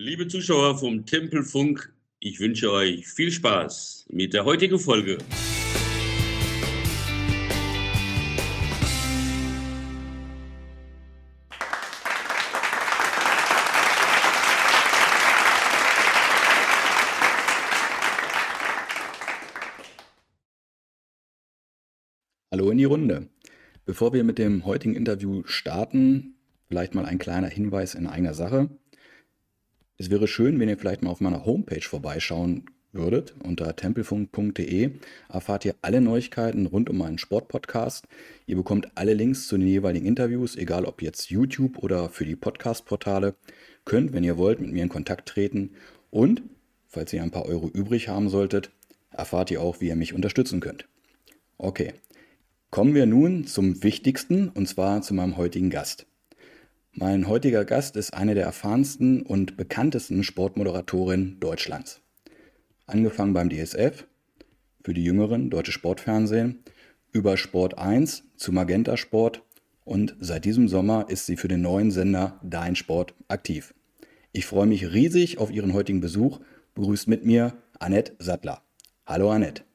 Liebe Zuschauer vom Tempelfunk, ich wünsche euch viel Spaß mit der heutigen Folge. Hallo in die Runde. Bevor wir mit dem heutigen Interview starten, vielleicht mal ein kleiner Hinweis in eigener Sache. Es wäre schön, wenn ihr vielleicht mal auf meiner Homepage vorbeischauen würdet. Unter tempelfunk.de erfahrt ihr alle Neuigkeiten rund um meinen Sportpodcast. Ihr bekommt alle Links zu den jeweiligen Interviews, egal ob jetzt YouTube oder für die Podcast-Portale. Könnt, wenn ihr wollt, mit mir in Kontakt treten. Und, falls ihr ein paar Euro übrig haben solltet, erfahrt ihr auch, wie ihr mich unterstützen könnt. Okay, kommen wir nun zum Wichtigsten, und zwar zu meinem heutigen Gast. Mein heutiger Gast ist eine der erfahrensten und bekanntesten Sportmoderatorinnen Deutschlands. Angefangen beim DSF, für die Jüngeren Deutsche Sportfernsehen, über Sport 1 zu Magenta Sport und seit diesem Sommer ist sie für den neuen Sender Dein Sport aktiv. Ich freue mich riesig auf Ihren heutigen Besuch. Begrüßt mit mir Annette Sattler. Hallo Annette.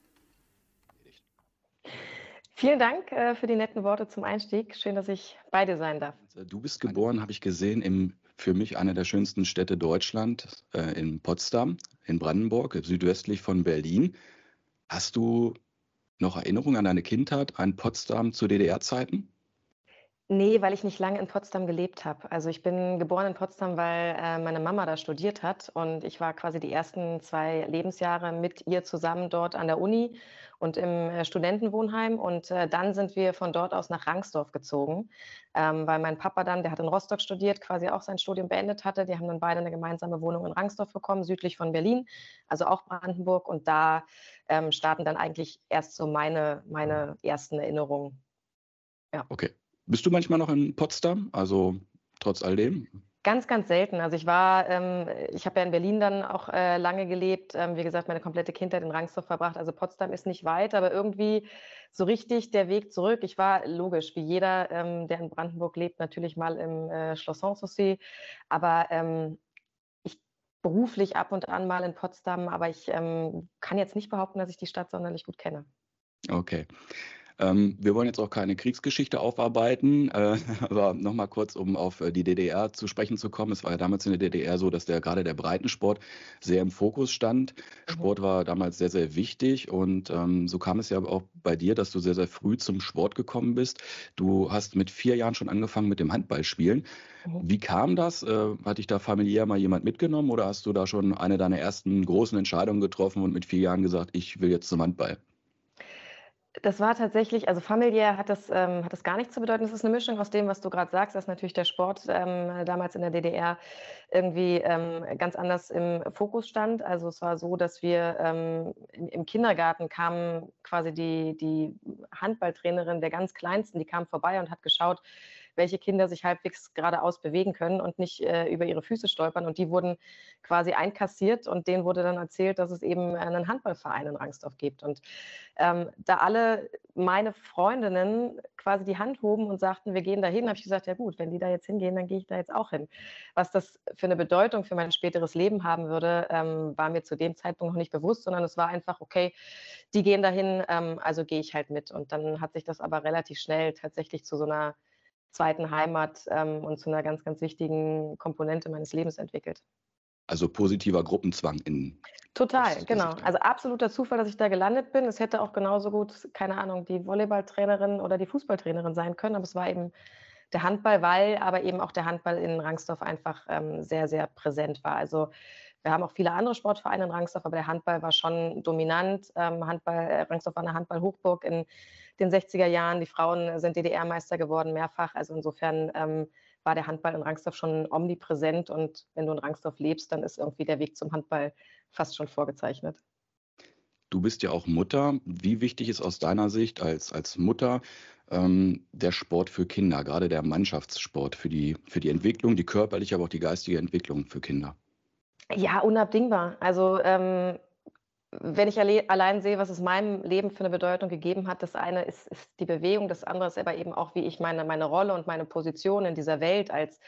Vielen Dank äh, für die netten Worte zum Einstieg. Schön, dass ich bei dir sein darf. Du bist geboren, habe ich gesehen, im für mich eine der schönsten Städte Deutschland, äh, in Potsdam, in Brandenburg, südwestlich von Berlin. Hast du noch Erinnerungen an deine Kindheit, an Potsdam zu DDR-Zeiten? Nee, weil ich nicht lange in Potsdam gelebt habe. Also ich bin geboren in Potsdam, weil äh, meine Mama da studiert hat und ich war quasi die ersten zwei Lebensjahre mit ihr zusammen dort an der Uni und im äh, Studentenwohnheim. Und äh, dann sind wir von dort aus nach Rangsdorf gezogen, ähm, weil mein Papa dann, der hat in Rostock studiert, quasi auch sein Studium beendet hatte. Die haben dann beide eine gemeinsame Wohnung in Rangsdorf bekommen, südlich von Berlin, also auch Brandenburg. Und da ähm, starten dann eigentlich erst so meine, meine ersten Erinnerungen. Ja. Okay. Bist du manchmal noch in Potsdam? Also trotz all dem? Ganz, ganz selten. Also ich war, ähm, ich habe ja in Berlin dann auch äh, lange gelebt, ähm, wie gesagt, meine komplette Kindheit in Rangsdorf verbracht. Also Potsdam ist nicht weit, aber irgendwie so richtig der Weg zurück. Ich war logisch, wie jeder, ähm, der in Brandenburg lebt, natürlich mal im äh, Schloss Sanssouci, aber ähm, ich beruflich ab und an mal in Potsdam, aber ich ähm, kann jetzt nicht behaupten, dass ich die Stadt sonderlich gut kenne. Okay. Ähm, wir wollen jetzt auch keine Kriegsgeschichte aufarbeiten, äh, aber nochmal kurz, um auf äh, die DDR zu sprechen zu kommen. Es war ja damals in der DDR so, dass der gerade der Breitensport sehr im Fokus stand. Mhm. Sport war damals sehr, sehr wichtig und ähm, so kam es ja auch bei dir, dass du sehr, sehr früh zum Sport gekommen bist. Du hast mit vier Jahren schon angefangen mit dem Handballspielen. Mhm. Wie kam das? Äh, hat dich da familiär mal jemand mitgenommen oder hast du da schon eine deiner ersten großen Entscheidungen getroffen und mit vier Jahren gesagt, ich will jetzt zum Handball? Das war tatsächlich, also familiär hat das, ähm, hat das gar nichts zu bedeuten. Das ist eine Mischung aus dem, was du gerade sagst, dass natürlich der Sport ähm, damals in der DDR irgendwie ähm, ganz anders im Fokus stand. Also es war so, dass wir ähm, im, Kindergarten kam quasi die, die Handballtrainerin der ganz Kleinsten, die kam vorbei und hat geschaut, welche Kinder sich halbwegs geradeaus bewegen können und nicht äh, über ihre Füße stolpern. Und die wurden quasi einkassiert und denen wurde dann erzählt, dass es eben einen Handballverein in Rangsdorf gibt. Und ähm, da alle meine Freundinnen quasi die Hand hoben und sagten, wir gehen da hin, habe ich gesagt, ja gut, wenn die da jetzt hingehen, dann gehe ich da jetzt auch hin. Was das für eine Bedeutung für mein späteres Leben haben würde, ähm, war mir zu dem Zeitpunkt noch nicht bewusst, sondern es war einfach, okay, die gehen dahin, ähm, also gehe ich halt mit. Und dann hat sich das aber relativ schnell tatsächlich zu so einer zweiten Heimat ähm, und zu einer ganz, ganz wichtigen Komponente meines Lebens entwickelt. Also positiver Gruppenzwang in. Total, genau. Also absoluter Zufall, dass ich da gelandet bin. Es hätte auch genauso gut, keine Ahnung, die Volleyballtrainerin oder die Fußballtrainerin sein können, aber es war eben der Handball, weil aber eben auch der Handball in Rangsdorf einfach ähm, sehr, sehr präsent war. Also wir haben auch viele andere Sportvereine in Rangsdorf, aber der Handball war schon dominant. Ähm, Handball, äh, Rangsdorf war eine Handball-Hochburg in den 60er Jahren. Die Frauen sind DDR-Meister geworden, mehrfach. Also insofern ähm, war der Handball in Rangsdorf schon omnipräsent. Und wenn du in Rangsdorf lebst, dann ist irgendwie der Weg zum Handball fast schon vorgezeichnet. Du bist ja auch Mutter. Wie wichtig ist aus deiner Sicht als, als Mutter ähm, der Sport für Kinder, gerade der Mannschaftssport für die, für die Entwicklung, die körperliche, aber auch die geistige Entwicklung für Kinder? Ja, unabdingbar. Also ähm, wenn ich allein sehe, was es meinem Leben für eine Bedeutung gegeben hat, das eine ist, ist, die Bewegung, das andere ist aber eben auch, wie ich meine, meine Rolle und meine Position in dieser Welt als,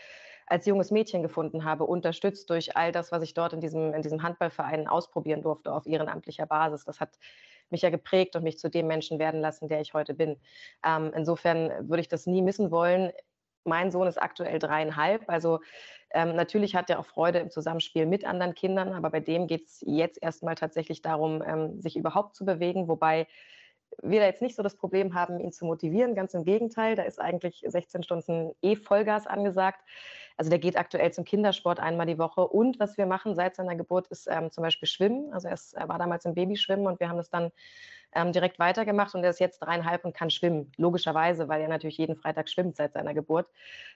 als junges Mädchen gefunden habe, unterstützt durch all das, was ich dort in diesem, in diesem Handballverein ausprobieren durfte auf ehrenamtlicher Basis. Das hat mich ja geprägt und mich zu dem Menschen werden lassen, der ich heute bin. Ähm, insofern würde ich das nie missen wollen. Mein Sohn ist aktuell dreieinhalb, also ähm, natürlich hat er auch Freude im Zusammenspiel mit anderen Kindern, aber bei dem geht es jetzt erstmal tatsächlich darum, ähm, sich überhaupt zu bewegen, wobei wir da jetzt nicht so das Problem haben, ihn zu motivieren. Ganz im Gegenteil, da ist eigentlich 16 Stunden eh Vollgas angesagt. Also der geht aktuell zum Kindersport einmal die Woche. Und was wir machen seit seiner Geburt ist ähm, zum Beispiel Schwimmen. Also er, ist, er, war damals im Babyschwimmen und wir haben das dann ähm, direkt weitergemacht und er ist jetzt dreieinhalb und kann schwimmen. Logischerweise, weil er natürlich jeden Freitag schwimmt seit seiner Geburt.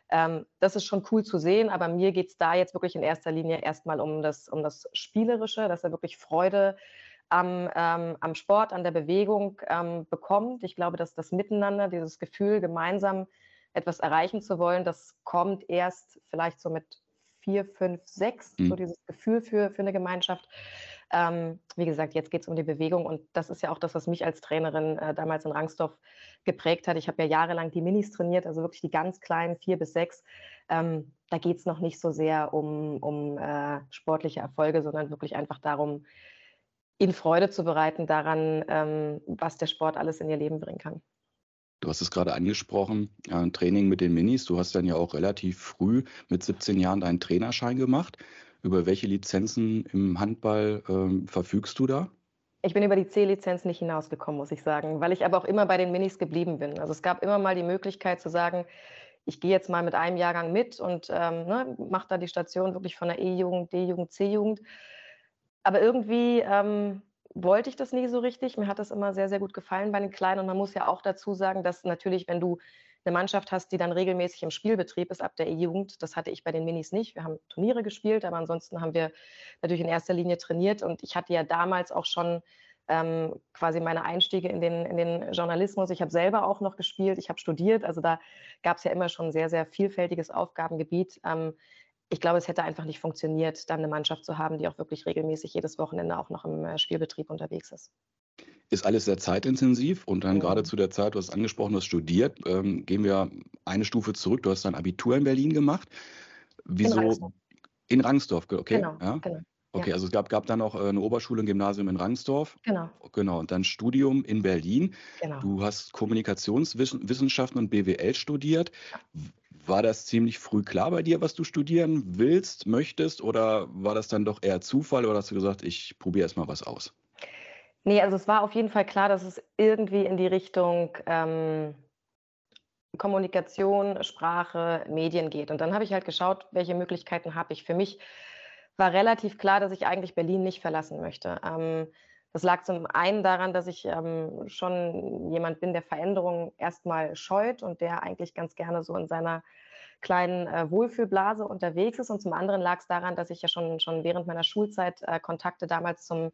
Ähm, das ist schon cool zu sehen, aber mir geht es da jetzt wirklich in erster Linie erstmal um das, um das Spielerische, dass er wirklich Freude am, ähm, am Sport, an der Bewegung ähm, bekommt. Ich glaube, dass das Miteinander, dieses Gefühl, gemeinsam etwas erreichen zu wollen, das kommt erst vielleicht so mit vier, fünf, sechs, mhm. so dieses Gefühl für, für eine Gemeinschaft. Ähm, wie gesagt, jetzt geht es um die Bewegung und das ist ja auch das, was mich als Trainerin äh, damals in Rangsdorf geprägt hat. Ich habe ja jahrelang die Minis trainiert, also wirklich die ganz kleinen, vier bis sechs. Ähm, da geht es noch nicht so sehr um, um äh, sportliche Erfolge, sondern wirklich einfach darum, ihnen Freude zu bereiten daran, ähm, was der Sport alles in ihr Leben bringen kann. Du hast es gerade angesprochen, äh, Training mit den Minis. Du hast dann ja auch relativ früh mit 17 Jahren deinen Trainerschein gemacht. Über welche Lizenzen im Handball ähm, verfügst du da? Ich bin über die C-Lizenz nicht hinausgekommen, muss ich sagen, weil ich aber auch immer bei den Minis geblieben bin. Also es gab immer mal die Möglichkeit zu sagen, ich gehe jetzt mal mit einem Jahrgang mit und ähm, ne, mache da die Station wirklich von der E-Jugend, D-Jugend, C-Jugend. Aber irgendwie ähm, wollte ich das nie so richtig. Mir hat das immer sehr, sehr gut gefallen bei den Kleinen. Und man muss ja auch dazu sagen, dass natürlich, wenn du eine Mannschaft hast, die dann regelmäßig im Spielbetrieb ist ab der E-Jugend, das hatte ich bei den Minis nicht. Wir haben Turniere gespielt, aber ansonsten haben wir natürlich in erster Linie trainiert. Und ich hatte ja damals auch schon ähm, quasi meine Einstiege in den, in den Journalismus. Ich habe selber auch noch gespielt, ich habe studiert. Also da gab es ja immer schon sehr, sehr vielfältiges Aufgabengebiet. Ähm, ich glaube, es hätte einfach nicht funktioniert, dann eine Mannschaft zu haben, die auch wirklich regelmäßig jedes Wochenende auch noch im äh, Spielbetrieb unterwegs ist. Ist alles sehr zeitintensiv und dann mhm. gerade zu der Zeit, du hast angesprochen, du hast studiert, ähm, gehen wir eine Stufe zurück. Du hast dein Abitur in Berlin gemacht. Wieso? In Rangsdorf, in Rangsdorf okay. Genau, ja? genau. Okay, ja. also es gab, gab dann auch äh, eine Oberschule, ein Gymnasium in Rangsdorf. Genau. Genau, und dann Studium in Berlin. Genau. Du hast Kommunikationswissenschaften und BWL studiert. War das ziemlich früh klar bei dir, was du studieren willst, möchtest? Oder war das dann doch eher Zufall oder hast du gesagt, ich probiere erstmal was aus? Nee, also es war auf jeden Fall klar, dass es irgendwie in die Richtung ähm, Kommunikation, Sprache, Medien geht. Und dann habe ich halt geschaut, welche Möglichkeiten habe ich. Für mich war relativ klar, dass ich eigentlich Berlin nicht verlassen möchte. Ähm, das lag zum einen daran, dass ich ähm, schon jemand bin, der Veränderungen erstmal scheut und der eigentlich ganz gerne so in seiner kleinen äh, Wohlfühlblase unterwegs ist. Und zum anderen lag es daran, dass ich ja schon, schon während meiner Schulzeit äh, Kontakte damals zum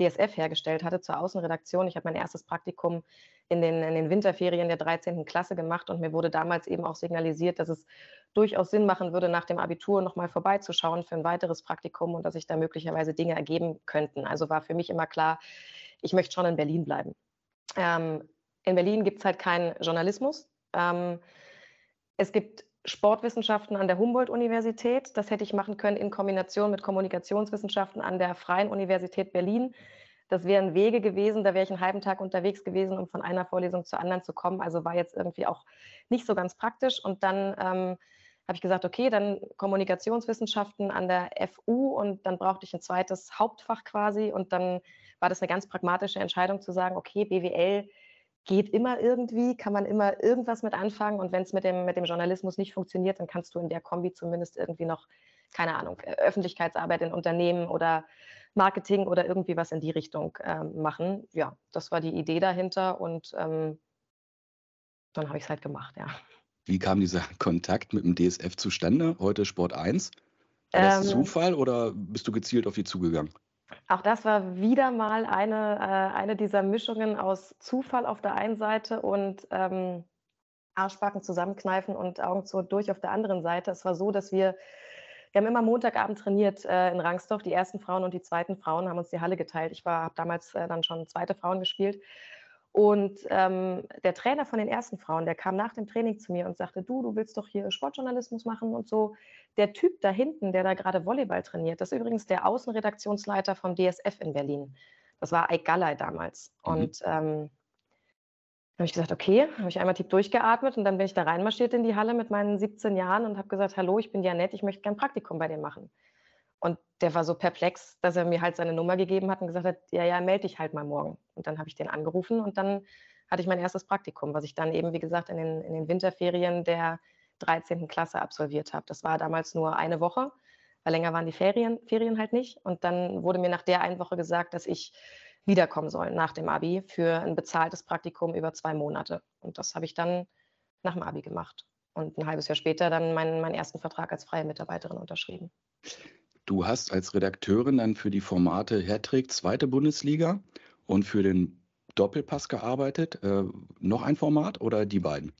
DSF hergestellt hatte, zur Außenredaktion. Ich habe mein erstes Praktikum in den, in den Winterferien der 13. Klasse gemacht und mir wurde damals eben auch signalisiert, dass es durchaus Sinn machen würde, nach dem Abitur nochmal vorbeizuschauen für ein weiteres Praktikum und dass sich da möglicherweise Dinge ergeben könnten. Also war für mich immer klar, ich möchte schon in Berlin bleiben. Ähm, in Berlin gibt es halt keinen Journalismus. Ähm, es gibt Sportwissenschaften an der Humboldt-Universität. Das hätte ich machen können in Kombination mit Kommunikationswissenschaften an der Freien Universität Berlin. Das wären Wege gewesen, da wäre ich einen halben Tag unterwegs gewesen, um von einer Vorlesung zur anderen zu kommen. Also war jetzt irgendwie auch nicht so ganz praktisch. Und dann ähm, habe ich gesagt, okay, dann Kommunikationswissenschaften an der FU und dann brauchte ich ein zweites Hauptfach quasi. Und dann war das eine ganz pragmatische Entscheidung zu sagen, okay, BWL geht immer irgendwie, kann man immer irgendwas mit anfangen. Und wenn es mit dem, mit dem Journalismus nicht funktioniert, dann kannst du in der Kombi zumindest irgendwie noch, keine Ahnung, Öffentlichkeitsarbeit in Unternehmen oder Marketing oder irgendwie was in die Richtung ähm, machen. Ja, das war die Idee dahinter und ähm, dann habe ich es halt gemacht, ja. Wie kam dieser Kontakt mit dem DSF zustande? Heute Sport 1? War das ähm, Zufall oder bist du gezielt auf die zugegangen? Auch das war wieder mal eine, äh, eine dieser Mischungen aus Zufall auf der einen Seite und ähm, Arschbacken zusammenkneifen und Augen zu durch auf der anderen Seite. Es war so, dass wir, wir haben immer Montagabend trainiert äh, in Rangsdorf. Die ersten Frauen und die zweiten Frauen haben uns die Halle geteilt. Ich habe damals äh, dann schon zweite Frauen gespielt. Und ähm, der Trainer von den ersten Frauen, der kam nach dem Training zu mir und sagte, du, du willst doch hier Sportjournalismus machen und so. Der Typ da hinten, der da gerade Volleyball trainiert, das ist übrigens der Außenredaktionsleiter vom DSF in Berlin. Das war Ike Galley damals. Mhm. Und ähm, habe ich gesagt, okay, habe ich einmal tief durchgeatmet und dann bin ich da reinmarschiert in die Halle mit meinen 17 Jahren und habe gesagt, hallo, ich bin Janette, ich möchte gern Praktikum bei dir machen. Und der war so perplex, dass er mir halt seine Nummer gegeben hat und gesagt hat, ja, ja, melde dich halt mal morgen. Und dann habe ich den angerufen und dann hatte ich mein erstes Praktikum, was ich dann eben, wie gesagt, in den, in den Winterferien der 13. Klasse absolviert habe. Das war damals nur eine Woche, weil länger waren die Ferien, Ferien halt nicht. Und dann wurde mir nach der einen Woche gesagt, dass ich wiederkommen soll nach dem Abi für ein bezahltes Praktikum über zwei Monate. Und das habe ich dann nach dem Abi gemacht. Und ein halbes Jahr später dann meinen, meinen ersten Vertrag als freie Mitarbeiterin unterschrieben. Du hast als Redakteurin dann für die Formate Hattrick zweite Bundesliga und für den Doppelpass gearbeitet. Äh, noch ein Format oder die beiden?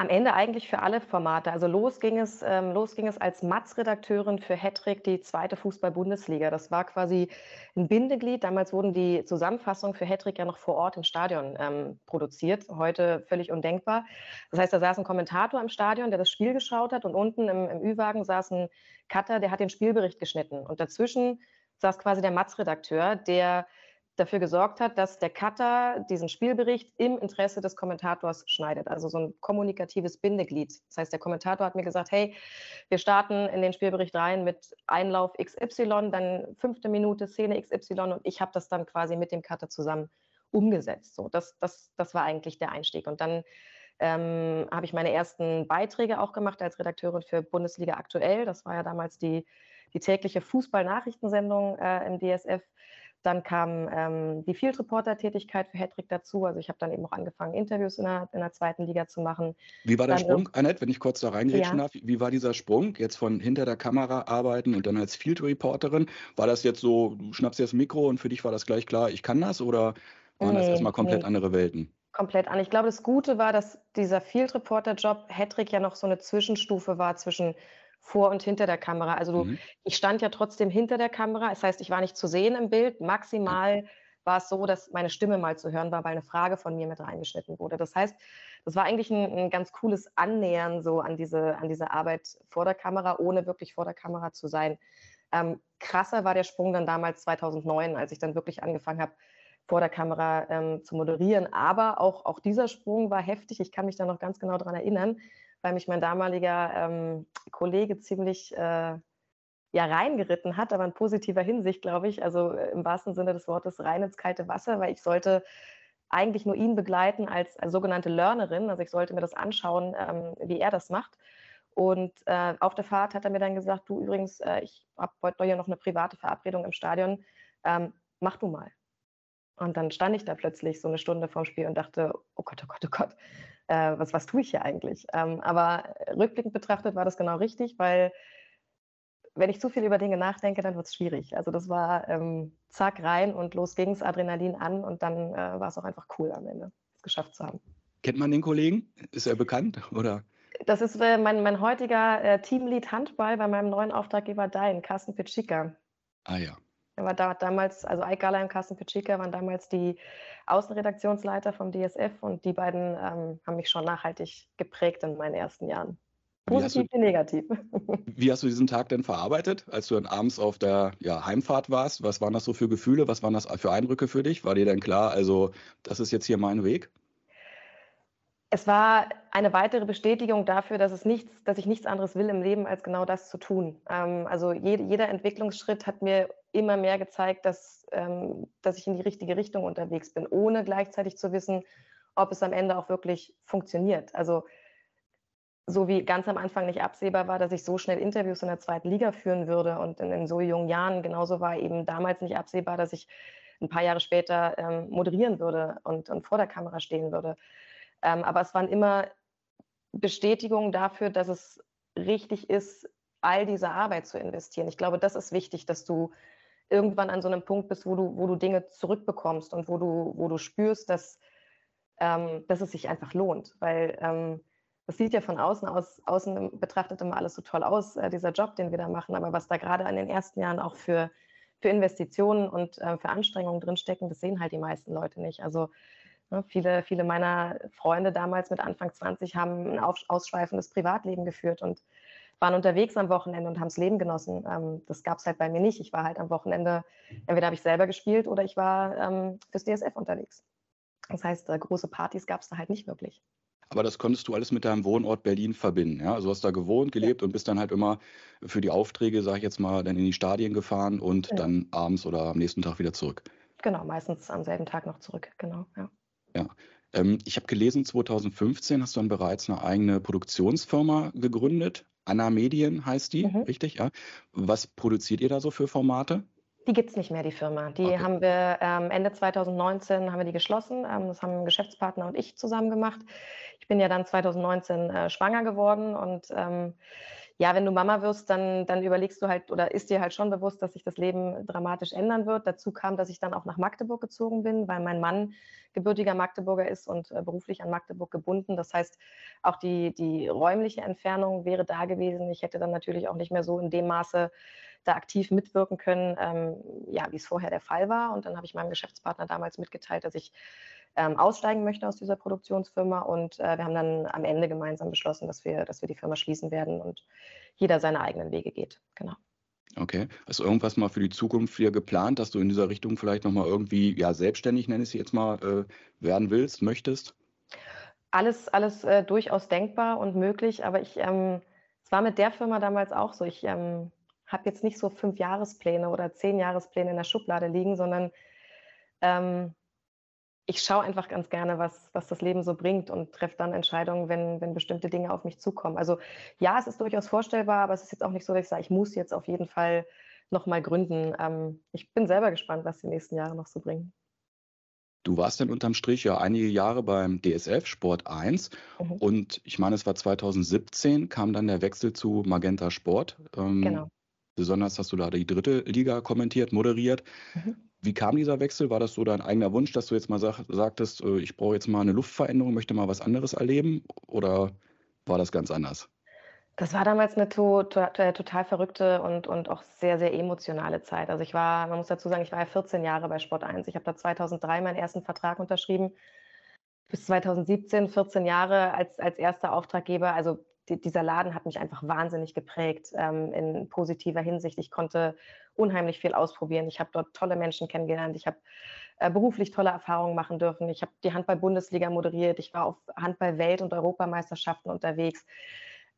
Am Ende eigentlich für alle Formate. Also los ging es, ähm, los ging es als Matz-Redakteurin für Hattrick, die zweite Fußball-Bundesliga. Das war quasi ein Bindeglied. Damals wurden die Zusammenfassungen für Hattrick ja noch vor Ort im Stadion ähm, produziert. Heute völlig undenkbar. Das heißt, da saß ein Kommentator im Stadion, der das Spiel geschaut hat und unten im, im Ü-Wagen saß ein Cutter, der hat den Spielbericht geschnitten. Und dazwischen saß quasi der Matz-Redakteur, der dafür gesorgt hat, dass der Cutter diesen Spielbericht im Interesse des Kommentators schneidet. Also so ein kommunikatives Bindeglied. Das heißt, der Kommentator hat mir gesagt, hey, wir starten in den Spielbericht rein mit Einlauf XY, dann fünfte Minute Szene XY und ich habe das dann quasi mit dem Cutter zusammen umgesetzt. So, das, das, das war eigentlich der Einstieg. Und dann ähm, habe ich meine ersten Beiträge auch gemacht als Redakteurin für Bundesliga Aktuell. Das war ja damals die, die tägliche Fußball-Nachrichtensendung äh, im DSF. Dann kam ähm, die Field Reporter-Tätigkeit für Hattrick dazu. Also ich habe dann eben auch angefangen, Interviews in der, in der zweiten Liga zu machen. Wie war der dann Sprung, Annette, wenn ich kurz da reingrätschen ja. darf? Wie war dieser Sprung, jetzt von hinter der Kamera arbeiten und dann als Field Reporterin? War das jetzt so, du schnappst dir das Mikro und für dich war das gleich klar, ich kann das? Oder waren nee, das erstmal komplett nee. andere Welten? Komplett an. Ich glaube, das Gute war, dass dieser Field Reporter-Job Hattrick ja noch so eine Zwischenstufe war zwischen vor und hinter der Kamera. Also du, mhm. ich stand ja trotzdem hinter der Kamera. Das heißt, ich war nicht zu sehen im Bild. Maximal war es so, dass meine Stimme mal zu hören war, weil eine Frage von mir mit reingeschnitten wurde. Das heißt, das war eigentlich ein, ein ganz cooles Annähern so an diese, an diese Arbeit vor der Kamera, ohne wirklich vor der Kamera zu sein. Ähm, krasser war der Sprung dann damals 2009, als ich dann wirklich angefangen habe, vor der Kamera ähm, zu moderieren. Aber auch, auch dieser Sprung war heftig. Ich kann mich da noch ganz genau daran erinnern weil mich mein damaliger ähm, Kollege ziemlich äh, ja, reingeritten hat, aber in positiver Hinsicht, glaube ich. Also äh, im wahrsten Sinne des Wortes rein ins kalte Wasser, weil ich sollte eigentlich nur ihn begleiten als, als sogenannte Learnerin. Also ich sollte mir das anschauen, ähm, wie er das macht. Und äh, auf der Fahrt hat er mir dann gesagt, du übrigens, äh, ich habe heute ja noch eine private Verabredung im Stadion, ähm, mach du mal. Und dann stand ich da plötzlich so eine Stunde vorm Spiel und dachte, oh Gott, oh Gott, oh Gott, äh, was, was tue ich hier eigentlich? Ähm, aber rückblickend betrachtet war das genau richtig, weil wenn ich zu viel über Dinge nachdenke, dann wird es schwierig. Also das war ähm, zack rein und los ging es, Adrenalin an und dann äh, war es auch einfach cool am Ende, es geschafft zu haben. Kennt man den Kollegen? Ist er bekannt oder? Das ist äh, mein, mein heutiger äh, Teamlead Handball bei meinem neuen Auftraggeber Dein, Carsten Pitschika. Ah ja. Er war da, damals, also Ike Gala und Carsten Pitschika waren damals die Außenredaktionsleiter vom DSF und die beiden ähm, haben mich schon nachhaltig geprägt in meinen ersten Jahren. Positiv wie, wie negativ. Wie hast du diesen Tag denn verarbeitet, als du dann abends auf der ja, Heimfahrt warst? Was waren das so für Gefühle? Was waren das für Eindrücke für dich? War dir denn klar, also das ist jetzt hier mein Weg? es war eine weitere Bestätigung dafür, dass, es nichts, dass ich nichts anderes will im Leben, als genau das zu tun. Ähm, also jede, jeder Entwicklungsschritt hat mir immer mehr gezeigt, dass, ähm, dass ich in die richtige Richtung unterwegs bin, ohne gleichzeitig zu wissen, ob es am Ende auch wirklich funktioniert. Also so wie ganz am Anfang nicht absehbar war, dass ich so schnell Interviews in der zweiten Liga führen würde und in, in so jungen Jahren, genauso war eben damals nicht absehbar, dass ich ein paar Jahre später ähm, moderieren würde und, und vor der Kamera stehen würde. Ähm, aber es waren immer Bestätigungen dafür, dass es richtig ist, all diese Arbeit zu investieren. Ich glaube, das ist wichtig, dass du irgendwann an so einem Punkt bist, wo du, wo du Dinge zurückbekommst und wo du, wo du spürst, dass, ähm, dass es sich einfach lohnt. Weil ähm, das sieht ja von außen aus, außen betrachtet immer alles so toll aus, äh, dieser Job, den wir da machen. Aber was da gerade an den ersten Jahren auch für, für Investitionen und äh, für Anstrengungen drinstecken, das sehen halt die meisten Leute nicht. Also Ne, viele, viele meiner Freunde damals mit Anfang 20 haben ein ausschweifendes Privatleben geführt und waren unterwegs am Wochenende und haben das Leben genossen. Ähm, das gab es halt bei mir nicht. Ich war halt am Wochenende, entweder habe ich selber gespielt oder ich war ähm, fürs DSF unterwegs. Das heißt, äh, große Partys gab es da halt nicht wirklich. Aber das konntest du alles mit deinem Wohnort Berlin verbinden. Ja? Also hast da gewohnt, gelebt ja. und bist dann halt immer für die Aufträge, sag ich jetzt mal, dann in die Stadien gefahren und genau. dann abends oder am nächsten Tag wieder zurück. Genau, meistens am selben Tag noch zurück, genau, ja. Ja. Ähm, ich habe gelesen, 2015 hast du dann bereits eine eigene Produktionsfirma gegründet. Anna Medien heißt die, mhm. richtig? Ja. Was produziert ihr da so für Formate? Die gibt es nicht mehr, die Firma. Die okay. haben wir ähm, Ende 2019 haben wir die geschlossen. Ähm, das haben Geschäftspartner und ich zusammen gemacht. Ich bin ja dann 2019 äh, schwanger geworden und ähm, ja, wenn du Mama wirst, dann, dann überlegst du halt oder ist dir halt schon bewusst, dass sich das Leben dramatisch ändern wird. Dazu kam, dass ich dann auch nach Magdeburg gezogen bin, weil mein Mann gebürtiger Magdeburger ist und äh, beruflich an Magdeburg gebunden. Das heißt, auch die, die räumliche Entfernung wäre da gewesen. Ich hätte dann natürlich auch nicht mehr so in dem Maße da aktiv mitwirken können, ähm, ja, wie es vorher der Fall war. Und dann habe ich meinem Geschäftspartner damals mitgeteilt, dass ich ähm, aussteigen möchte aus dieser Produktionsfirma. Und äh, wir haben dann am Ende gemeinsam beschlossen, dass wir, dass wir die Firma schließen werden und jeder seine eigenen Wege geht. Genau. Okay. Hast du irgendwas mal für die Zukunft hier geplant, dass du in dieser Richtung vielleicht nochmal irgendwie, ja, selbstständig, nenne ich es jetzt mal, äh, werden willst, möchtest? Alles, alles äh, durchaus denkbar und möglich, aber ich, ähm, es war mit der Firma damals auch so. Ich ähm, habe jetzt nicht so fünf Jahrespläne oder zehn Jahrespläne in der Schublade liegen, sondern ähm, ich schaue einfach ganz gerne, was, was das Leben so bringt und treffe dann Entscheidungen, wenn, wenn bestimmte Dinge auf mich zukommen. Also ja, es ist durchaus vorstellbar, aber es ist jetzt auch nicht so, dass ich sage, ich muss jetzt auf jeden Fall nochmal gründen. Ähm, ich bin selber gespannt, was die nächsten Jahre noch so bringen. Du warst dann unterm Strich ja einige Jahre beim DSF Sport 1 mhm. und ich meine, es war 2017, kam dann der Wechsel zu Magenta Sport. Ähm, genau. Besonders hast du da die dritte Liga kommentiert, moderiert. Mhm. Wie kam dieser Wechsel? War das so dein eigener Wunsch, dass du jetzt mal sag, sagtest, äh, ich brauche jetzt mal eine Luftveränderung, möchte mal was anderes erleben? Oder war das ganz anders? Das war damals eine to to total verrückte und, und auch sehr, sehr emotionale Zeit. Also ich war, man muss dazu sagen, ich war ja 14 Jahre bei Sport 1. Ich habe da 2003 meinen ersten Vertrag unterschrieben. Bis 2017, 14 Jahre als, als erster Auftraggeber. Also die, dieser Laden hat mich einfach wahnsinnig geprägt ähm, in positiver Hinsicht. Ich konnte unheimlich viel ausprobieren. Ich habe dort tolle Menschen kennengelernt. Ich habe äh, beruflich tolle Erfahrungen machen dürfen. Ich habe die Handball-Bundesliga moderiert. Ich war auf Handball-Welt- und Europameisterschaften unterwegs.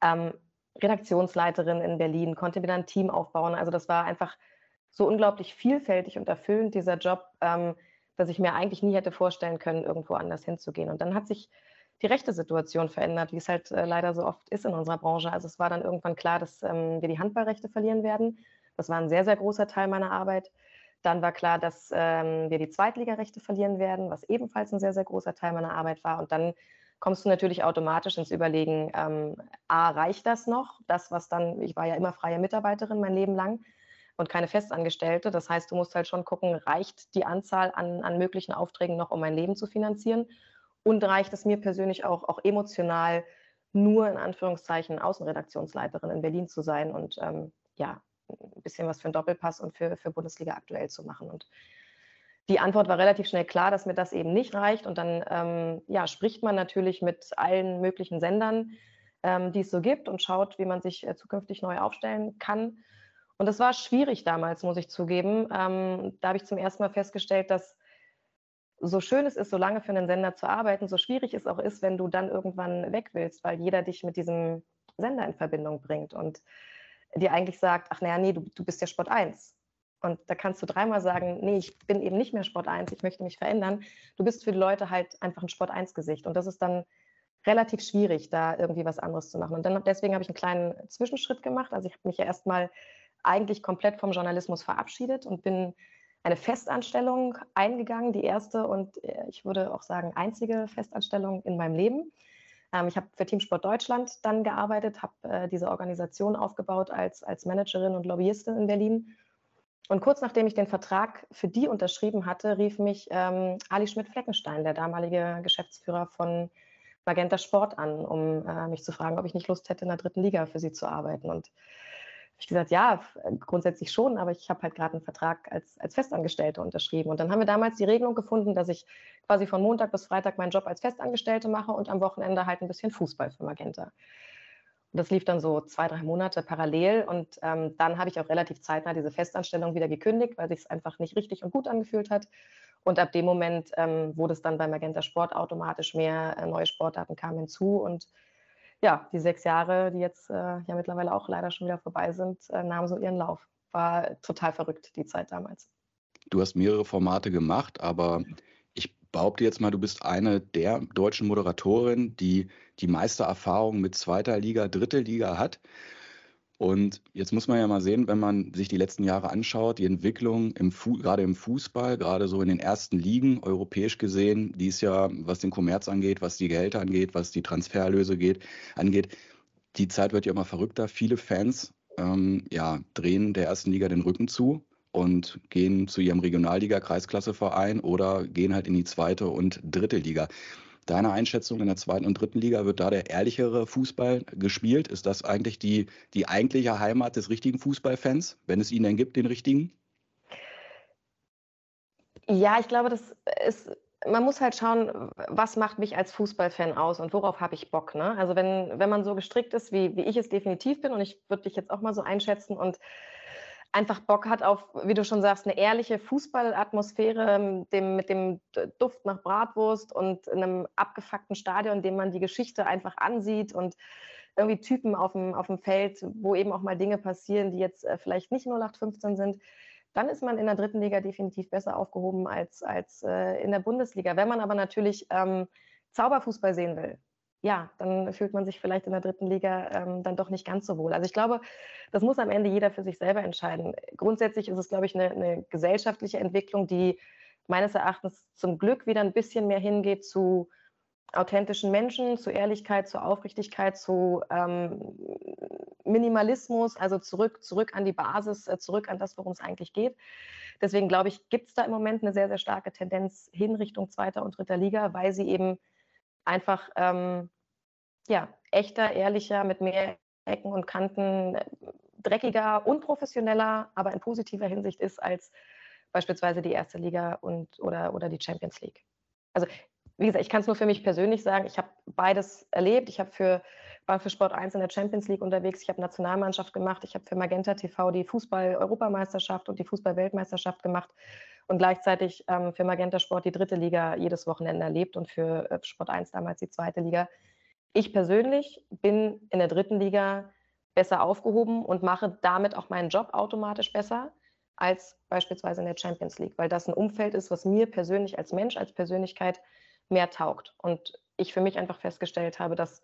Ähm, Redaktionsleiterin in Berlin, konnte mir dann ein Team aufbauen. Also das war einfach so unglaublich vielfältig und erfüllend, dieser Job, ähm, dass ich mir eigentlich nie hätte vorstellen können, irgendwo anders hinzugehen. Und dann hat sich die rechte Situation verändert, wie es halt äh, leider so oft ist in unserer Branche. Also es war dann irgendwann klar, dass ähm, wir die Handballrechte verlieren werden. Das war ein sehr, sehr großer Teil meiner Arbeit. Dann war klar, dass ähm, wir die Zweitligarechte verlieren werden, was ebenfalls ein sehr, sehr großer Teil meiner Arbeit war. Und dann kommst du natürlich automatisch ins Überlegen, ähm, A, reicht das noch? Das, was dann, ich war ja immer freie Mitarbeiterin mein Leben lang und keine Festangestellte. Das heißt, du musst halt schon gucken, reicht die Anzahl an, an möglichen Aufträgen noch, um mein Leben zu finanzieren? Und reicht es mir persönlich auch, auch emotional, nur in Anführungszeichen Außenredaktionsleiterin in Berlin zu sein und ähm, ja, ein bisschen was für einen Doppelpass und für, für Bundesliga aktuell zu machen. Und die Antwort war relativ schnell klar, dass mir das eben nicht reicht. Und dann ähm, ja, spricht man natürlich mit allen möglichen Sendern, ähm, die es so gibt und schaut, wie man sich äh, zukünftig neu aufstellen kann. Und das war schwierig damals, muss ich zugeben. Ähm, da habe ich zum ersten Mal festgestellt, dass so schön es ist, so lange für einen Sender zu arbeiten, so schwierig es auch ist, wenn du dann irgendwann weg willst, weil jeder dich mit diesem Sender in Verbindung bringt und dir eigentlich sagt, ach naja, nee, du, du bist ja Sport 1. Und da kannst du dreimal sagen, nee, ich bin eben nicht mehr Sport 1, ich möchte mich verändern. Du bist für die Leute halt einfach ein Sport 1-Gesicht. Und das ist dann relativ schwierig, da irgendwie was anderes zu machen. Und dann, deswegen habe ich einen kleinen Zwischenschritt gemacht. Also ich habe mich ja erstmal eigentlich komplett vom Journalismus verabschiedet und bin eine Festanstellung eingegangen, die erste und äh, ich würde auch sagen einzige Festanstellung in meinem Leben. Ähm, ich habe für Teamsport Deutschland dann gearbeitet, habe äh, diese Organisation aufgebaut als, als Managerin und Lobbyistin in Berlin. Und kurz nachdem ich den Vertrag für die unterschrieben hatte, rief mich ähm, Ali Schmidt-Fleckenstein, der damalige Geschäftsführer von Magenta Sport, an, um äh, mich zu fragen, ob ich nicht Lust hätte, in der dritten Liga für sie zu arbeiten. Und ich gesagt, ja, grundsätzlich schon, aber ich habe halt gerade einen Vertrag als, als Festangestellte unterschrieben. Und dann haben wir damals die Regelung gefunden, dass ich quasi von Montag bis Freitag meinen Job als Festangestellte mache und am Wochenende halt ein bisschen Fußball für Magenta. Und das lief dann so zwei, drei Monate parallel. Und ähm, dann habe ich auch relativ zeitnah diese Festanstellung wieder gekündigt, weil sich es einfach nicht richtig und gut angefühlt hat. Und ab dem Moment ähm, wurde es dann bei Magenta Sport automatisch mehr äh, neue Sportarten kamen hinzu. Und ja, die sechs Jahre, die jetzt äh, ja mittlerweile auch leider schon wieder vorbei sind, äh, nahmen so ihren Lauf. War total verrückt, die Zeit damals. Du hast mehrere Formate gemacht, aber ich behaupte jetzt mal, du bist eine der deutschen Moderatorinnen, die die meiste Erfahrung mit zweiter Liga, dritte Liga hat. Und jetzt muss man ja mal sehen, wenn man sich die letzten Jahre anschaut, die Entwicklung im gerade im Fußball, gerade so in den ersten Ligen, europäisch gesehen, die ist ja, was den Kommerz angeht, was die Gehälter angeht, was die Transfererlöse geht, angeht, die Zeit wird ja immer verrückter. Viele Fans ähm, ja, drehen der ersten Liga den Rücken zu und gehen zu ihrem Regionalliga-Kreisklasseverein oder gehen halt in die zweite und dritte Liga. Deine Einschätzung in der zweiten und dritten Liga, wird da der ehrlichere Fußball gespielt? Ist das eigentlich die, die eigentliche Heimat des richtigen Fußballfans, wenn es ihn denn gibt, den richtigen? Ja, ich glaube, das ist, man muss halt schauen, was macht mich als Fußballfan aus und worauf habe ich Bock. Ne? Also wenn, wenn man so gestrickt ist, wie, wie ich es definitiv bin, und ich würde dich jetzt auch mal so einschätzen und einfach Bock hat auf, wie du schon sagst, eine ehrliche Fußballatmosphäre ähm, dem, mit dem Duft nach Bratwurst und in einem abgefuckten Stadion, in dem man die Geschichte einfach ansieht und irgendwie Typen auf dem, auf dem Feld, wo eben auch mal Dinge passieren, die jetzt äh, vielleicht nicht 0815 sind, dann ist man in der dritten Liga definitiv besser aufgehoben als, als äh, in der Bundesliga. Wenn man aber natürlich ähm, Zauberfußball sehen will, ja, dann fühlt man sich vielleicht in der dritten Liga ähm, dann doch nicht ganz so wohl. Also ich glaube, das muss am Ende jeder für sich selber entscheiden. Grundsätzlich ist es, glaube ich, eine, eine gesellschaftliche Entwicklung, die meines Erachtens zum Glück wieder ein bisschen mehr hingeht zu authentischen Menschen, zu Ehrlichkeit, zu Aufrichtigkeit, zu ähm, Minimalismus, also zurück, zurück an die Basis, äh, zurück an das, worum es eigentlich geht. Deswegen glaube ich, gibt es da im Moment eine sehr, sehr starke Tendenz hin Richtung zweiter und dritter Liga, weil sie eben einfach ähm, ja, echter, ehrlicher, mit mehr Ecken und Kanten, äh, dreckiger, unprofessioneller, aber in positiver Hinsicht ist als beispielsweise die erste Liga und, oder, oder die Champions League. Also wie gesagt, ich kann es nur für mich persönlich sagen, ich habe beides erlebt. Ich habe für, war für Sport 1 in der Champions League unterwegs, ich habe Nationalmannschaft gemacht, ich habe für Magenta TV die Fußball-Europameisterschaft und die Fußball-Weltmeisterschaft gemacht und gleichzeitig ähm, für Magenta Sport die dritte Liga jedes Wochenende erlebt und für äh, Sport 1 damals die zweite Liga. Ich persönlich bin in der dritten Liga besser aufgehoben und mache damit auch meinen Job automatisch besser als beispielsweise in der Champions League, weil das ein Umfeld ist, was mir persönlich als Mensch, als Persönlichkeit mehr taugt. Und ich für mich einfach festgestellt habe, dass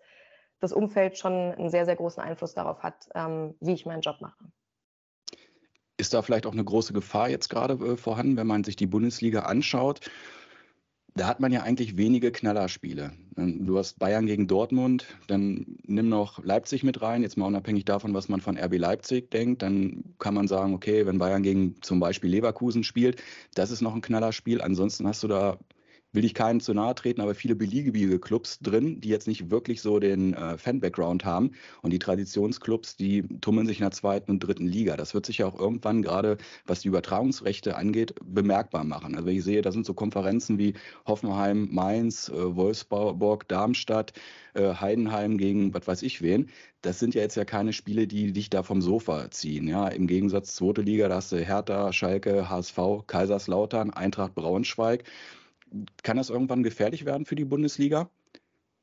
das Umfeld schon einen sehr, sehr großen Einfluss darauf hat, ähm, wie ich meinen Job mache. Ist da vielleicht auch eine große Gefahr jetzt gerade äh, vorhanden, wenn man sich die Bundesliga anschaut? Da hat man ja eigentlich wenige Knallerspiele. Ähm, du hast Bayern gegen Dortmund, dann nimm noch Leipzig mit rein, jetzt mal unabhängig davon, was man von RB Leipzig denkt. Dann kann man sagen, okay, wenn Bayern gegen zum Beispiel Leverkusen spielt, das ist noch ein Knallerspiel. Ansonsten hast du da will ich keinen zu nahe treten, aber viele beliebige Clubs drin, die jetzt nicht wirklich so den äh, Fan-Background haben. Und die Traditionsclubs, die tummeln sich in der zweiten und dritten Liga. Das wird sich ja auch irgendwann gerade, was die Übertragungsrechte angeht, bemerkbar machen. Also ich sehe, da sind so Konferenzen wie Hoffenheim, Mainz, äh, Wolfsburg, Darmstadt, äh, Heidenheim gegen was weiß ich wen. Das sind ja jetzt ja keine Spiele, die dich da vom Sofa ziehen. Ja, im Gegensatz zweite Liga, da hast du Hertha, Schalke, HSV, Kaiserslautern, Eintracht Braunschweig kann das irgendwann gefährlich werden für die Bundesliga?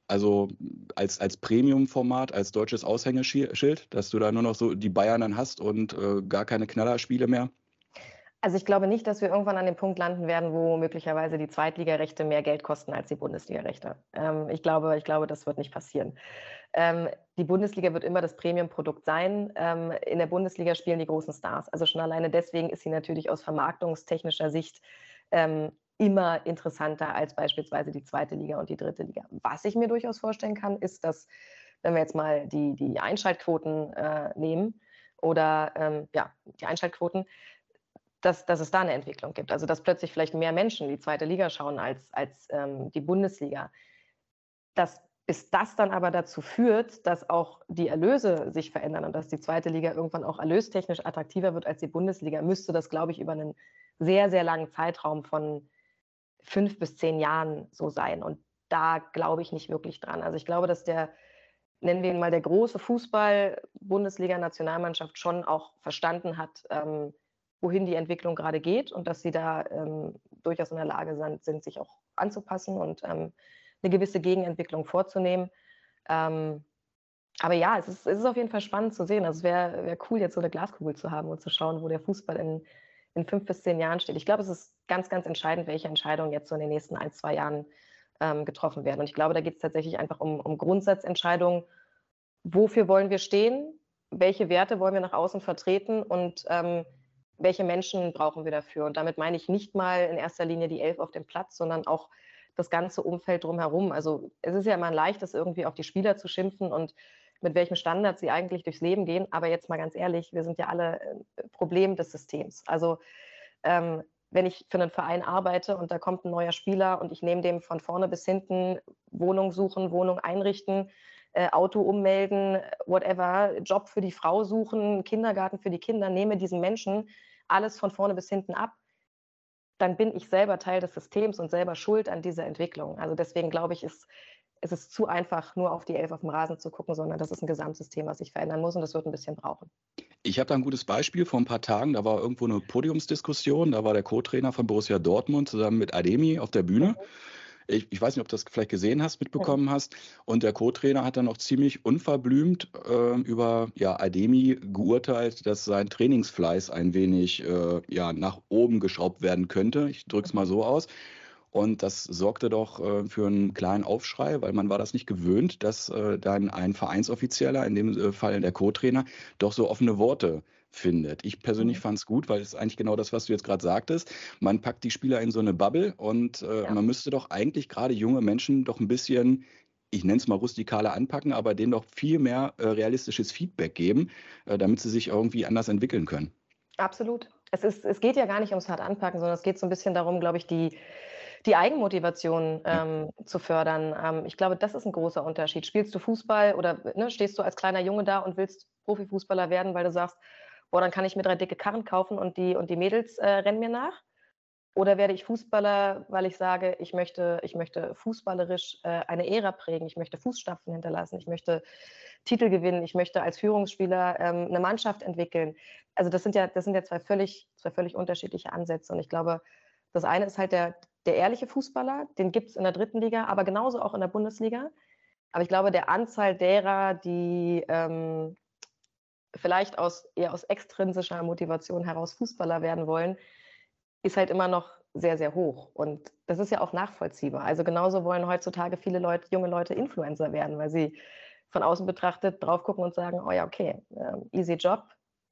Also als, als Premium-Format, als deutsches Aushängeschild, dass du da nur noch so die Bayern dann hast und äh, gar keine Knallerspiele mehr? Also ich glaube nicht, dass wir irgendwann an dem Punkt landen werden, wo möglicherweise die Zweitligarechte mehr Geld kosten als die Bundesligarechte. Ähm, ich, glaube, ich glaube, das wird nicht passieren. Ähm, die Bundesliga wird immer das Premium-Produkt sein. Ähm, in der Bundesliga spielen die großen Stars. Also schon alleine deswegen ist sie natürlich aus vermarktungstechnischer Sicht ähm, immer interessanter als beispielsweise die zweite Liga und die dritte Liga. Was ich mir durchaus vorstellen kann, ist, dass, wenn wir jetzt mal die, die Einschaltquoten äh, nehmen oder ähm, ja, die Einschaltquoten, dass, dass es da eine Entwicklung gibt. Also dass plötzlich vielleicht mehr Menschen die zweite Liga schauen als, als ähm, die Bundesliga. Das bis das dann aber dazu führt, dass auch die Erlöse sich verändern und dass die zweite Liga irgendwann auch erlöstechnisch attraktiver wird als die Bundesliga, müsste das, glaube ich, über einen sehr, sehr langen Zeitraum von fünf bis zehn Jahren so sein. Und da glaube ich nicht wirklich dran. Also ich glaube, dass der, nennen wir ihn mal, der große Fußball-Bundesliga-Nationalmannschaft schon auch verstanden hat, ähm, wohin die Entwicklung gerade geht und dass sie da ähm, durchaus in der Lage sind, sind sich auch anzupassen und ähm, eine gewisse Gegenentwicklung vorzunehmen. Ähm, aber ja, es ist, es ist auf jeden Fall spannend zu sehen. Also es wäre wär cool, jetzt so eine Glaskugel zu haben und zu schauen, wo der Fußball in, in fünf bis zehn Jahren steht. Ich glaube, es ist ganz, ganz entscheidend, welche Entscheidungen jetzt so in den nächsten ein, zwei Jahren ähm, getroffen werden. Und ich glaube, da geht es tatsächlich einfach um, um Grundsatzentscheidungen. Wofür wollen wir stehen? Welche Werte wollen wir nach außen vertreten? Und ähm, welche Menschen brauchen wir dafür? Und damit meine ich nicht mal in erster Linie die Elf auf dem Platz, sondern auch das ganze Umfeld drumherum. Also es ist ja immer ein leichtes, irgendwie auf die Spieler zu schimpfen und mit welchem Standard sie eigentlich durchs Leben gehen. Aber jetzt mal ganz ehrlich, wir sind ja alle äh, Problem des Systems. Also ähm, wenn ich für einen Verein arbeite und da kommt ein neuer Spieler und ich nehme dem von vorne bis hinten Wohnung suchen, Wohnung einrichten, äh, Auto ummelden, whatever, Job für die Frau suchen, Kindergarten für die Kinder, nehme diesen Menschen alles von vorne bis hinten ab, dann bin ich selber Teil des Systems und selber schuld an dieser Entwicklung. Also deswegen glaube ich, ist, ist es zu einfach, nur auf die Elf auf dem Rasen zu gucken, sondern das ist ein Gesamtsystem, was sich verändern muss und das wird ein bisschen brauchen. Ich habe da ein gutes Beispiel. Vor ein paar Tagen, da war irgendwo eine Podiumsdiskussion, da war der Co-Trainer von Borussia Dortmund zusammen mit Ademi auf der Bühne. Mhm. Ich, ich, weiß nicht, ob du das vielleicht gesehen hast, mitbekommen hast. Und der Co-Trainer hat dann auch ziemlich unverblümt äh, über ja, Ademi geurteilt, dass sein Trainingsfleiß ein wenig äh, ja, nach oben geschraubt werden könnte. Ich drücke es mal so aus. Und das sorgte doch äh, für einen kleinen Aufschrei, weil man war das nicht gewöhnt, dass äh, dann ein Vereinsoffizieller, in dem äh, Fall der Co-Trainer, doch so offene Worte findet. Ich persönlich mhm. fand es gut, weil es eigentlich genau das, was du jetzt gerade sagtest. Man packt die Spieler in so eine Bubble und äh, ja. man müsste doch eigentlich gerade junge Menschen doch ein bisschen ich nenne es mal rustikale anpacken, aber denen doch viel mehr äh, realistisches Feedback geben, äh, damit sie sich irgendwie anders entwickeln können. Absolut. Es, ist, es geht ja gar nicht ums hart anpacken, sondern es geht so ein bisschen darum, glaube ich, die, die Eigenmotivation ähm, zu fördern. Ähm, ich glaube, das ist ein großer Unterschied. Spielst du Fußball oder ne, stehst du als kleiner Junge da und willst Profifußballer werden, weil du sagst, boah, dann kann ich mir drei dicke Karren kaufen und die, und die Mädels äh, rennen mir nach? Oder werde ich Fußballer, weil ich sage, ich möchte, ich möchte fußballerisch äh, eine Ära prägen, ich möchte Fußstapfen hinterlassen, ich möchte Titel gewinnen, ich möchte als Führungsspieler ähm, eine Mannschaft entwickeln. Also das sind ja, das sind ja zwei völlig, zwei völlig unterschiedliche Ansätze. Und ich glaube, das eine ist halt der, der ehrliche Fußballer, den gibt es in der dritten Liga, aber genauso auch in der Bundesliga. Aber ich glaube, der Anzahl derer, die ähm, vielleicht aus, eher aus extrinsischer Motivation heraus Fußballer werden wollen, ist halt immer noch sehr, sehr hoch. Und das ist ja auch nachvollziehbar. Also genauso wollen heutzutage viele Leute, junge Leute Influencer werden, weil sie von außen betrachtet drauf gucken und sagen, oh ja, okay, ähm, easy Job,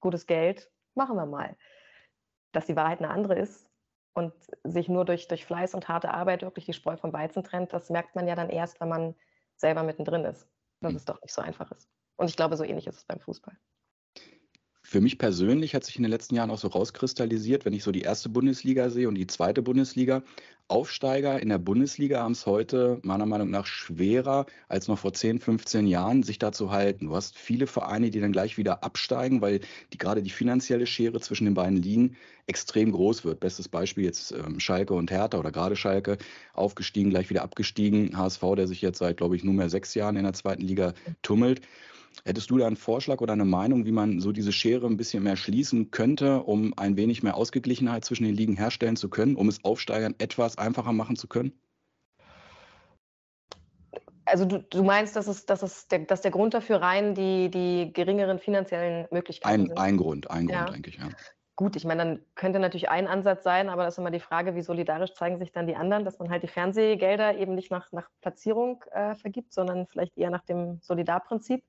gutes Geld, machen wir mal. Dass die Wahrheit eine andere ist und sich nur durch, durch Fleiß und harte Arbeit wirklich die Spreu vom Weizen trennt, das merkt man ja dann erst, wenn man selber mittendrin ist, dass hm. es doch nicht so einfach ist. Und ich glaube, so ähnlich ist es beim Fußball. Für mich persönlich hat sich in den letzten Jahren auch so rauskristallisiert, wenn ich so die erste Bundesliga sehe und die zweite Bundesliga. Aufsteiger in der Bundesliga haben es heute meiner Meinung nach schwerer als noch vor 10, 15 Jahren, sich da zu halten. Du hast viele Vereine, die dann gleich wieder absteigen, weil die, gerade die finanzielle Schere zwischen den beiden Ligen extrem groß wird. Bestes Beispiel jetzt ähm, Schalke und Hertha oder gerade Schalke aufgestiegen, gleich wieder abgestiegen. HSV, der sich jetzt seit, glaube ich, nunmehr sechs Jahren in der zweiten Liga tummelt. Hättest du da einen Vorschlag oder eine Meinung, wie man so diese Schere ein bisschen mehr schließen könnte, um ein wenig mehr Ausgeglichenheit zwischen den Ligen herstellen zu können, um es Aufsteigern etwas einfacher machen zu können? Also du, du meinst, dass, es, dass, es der, dass der Grund dafür rein die, die geringeren finanziellen Möglichkeiten ein, sind? Ein Grund, ein Grund, ja. denke ich, ja. Gut, ich meine, dann könnte natürlich ein Ansatz sein, aber das ist immer die Frage, wie solidarisch zeigen sich dann die anderen, dass man halt die Fernsehgelder eben nicht nach, nach Platzierung äh, vergibt, sondern vielleicht eher nach dem Solidarprinzip.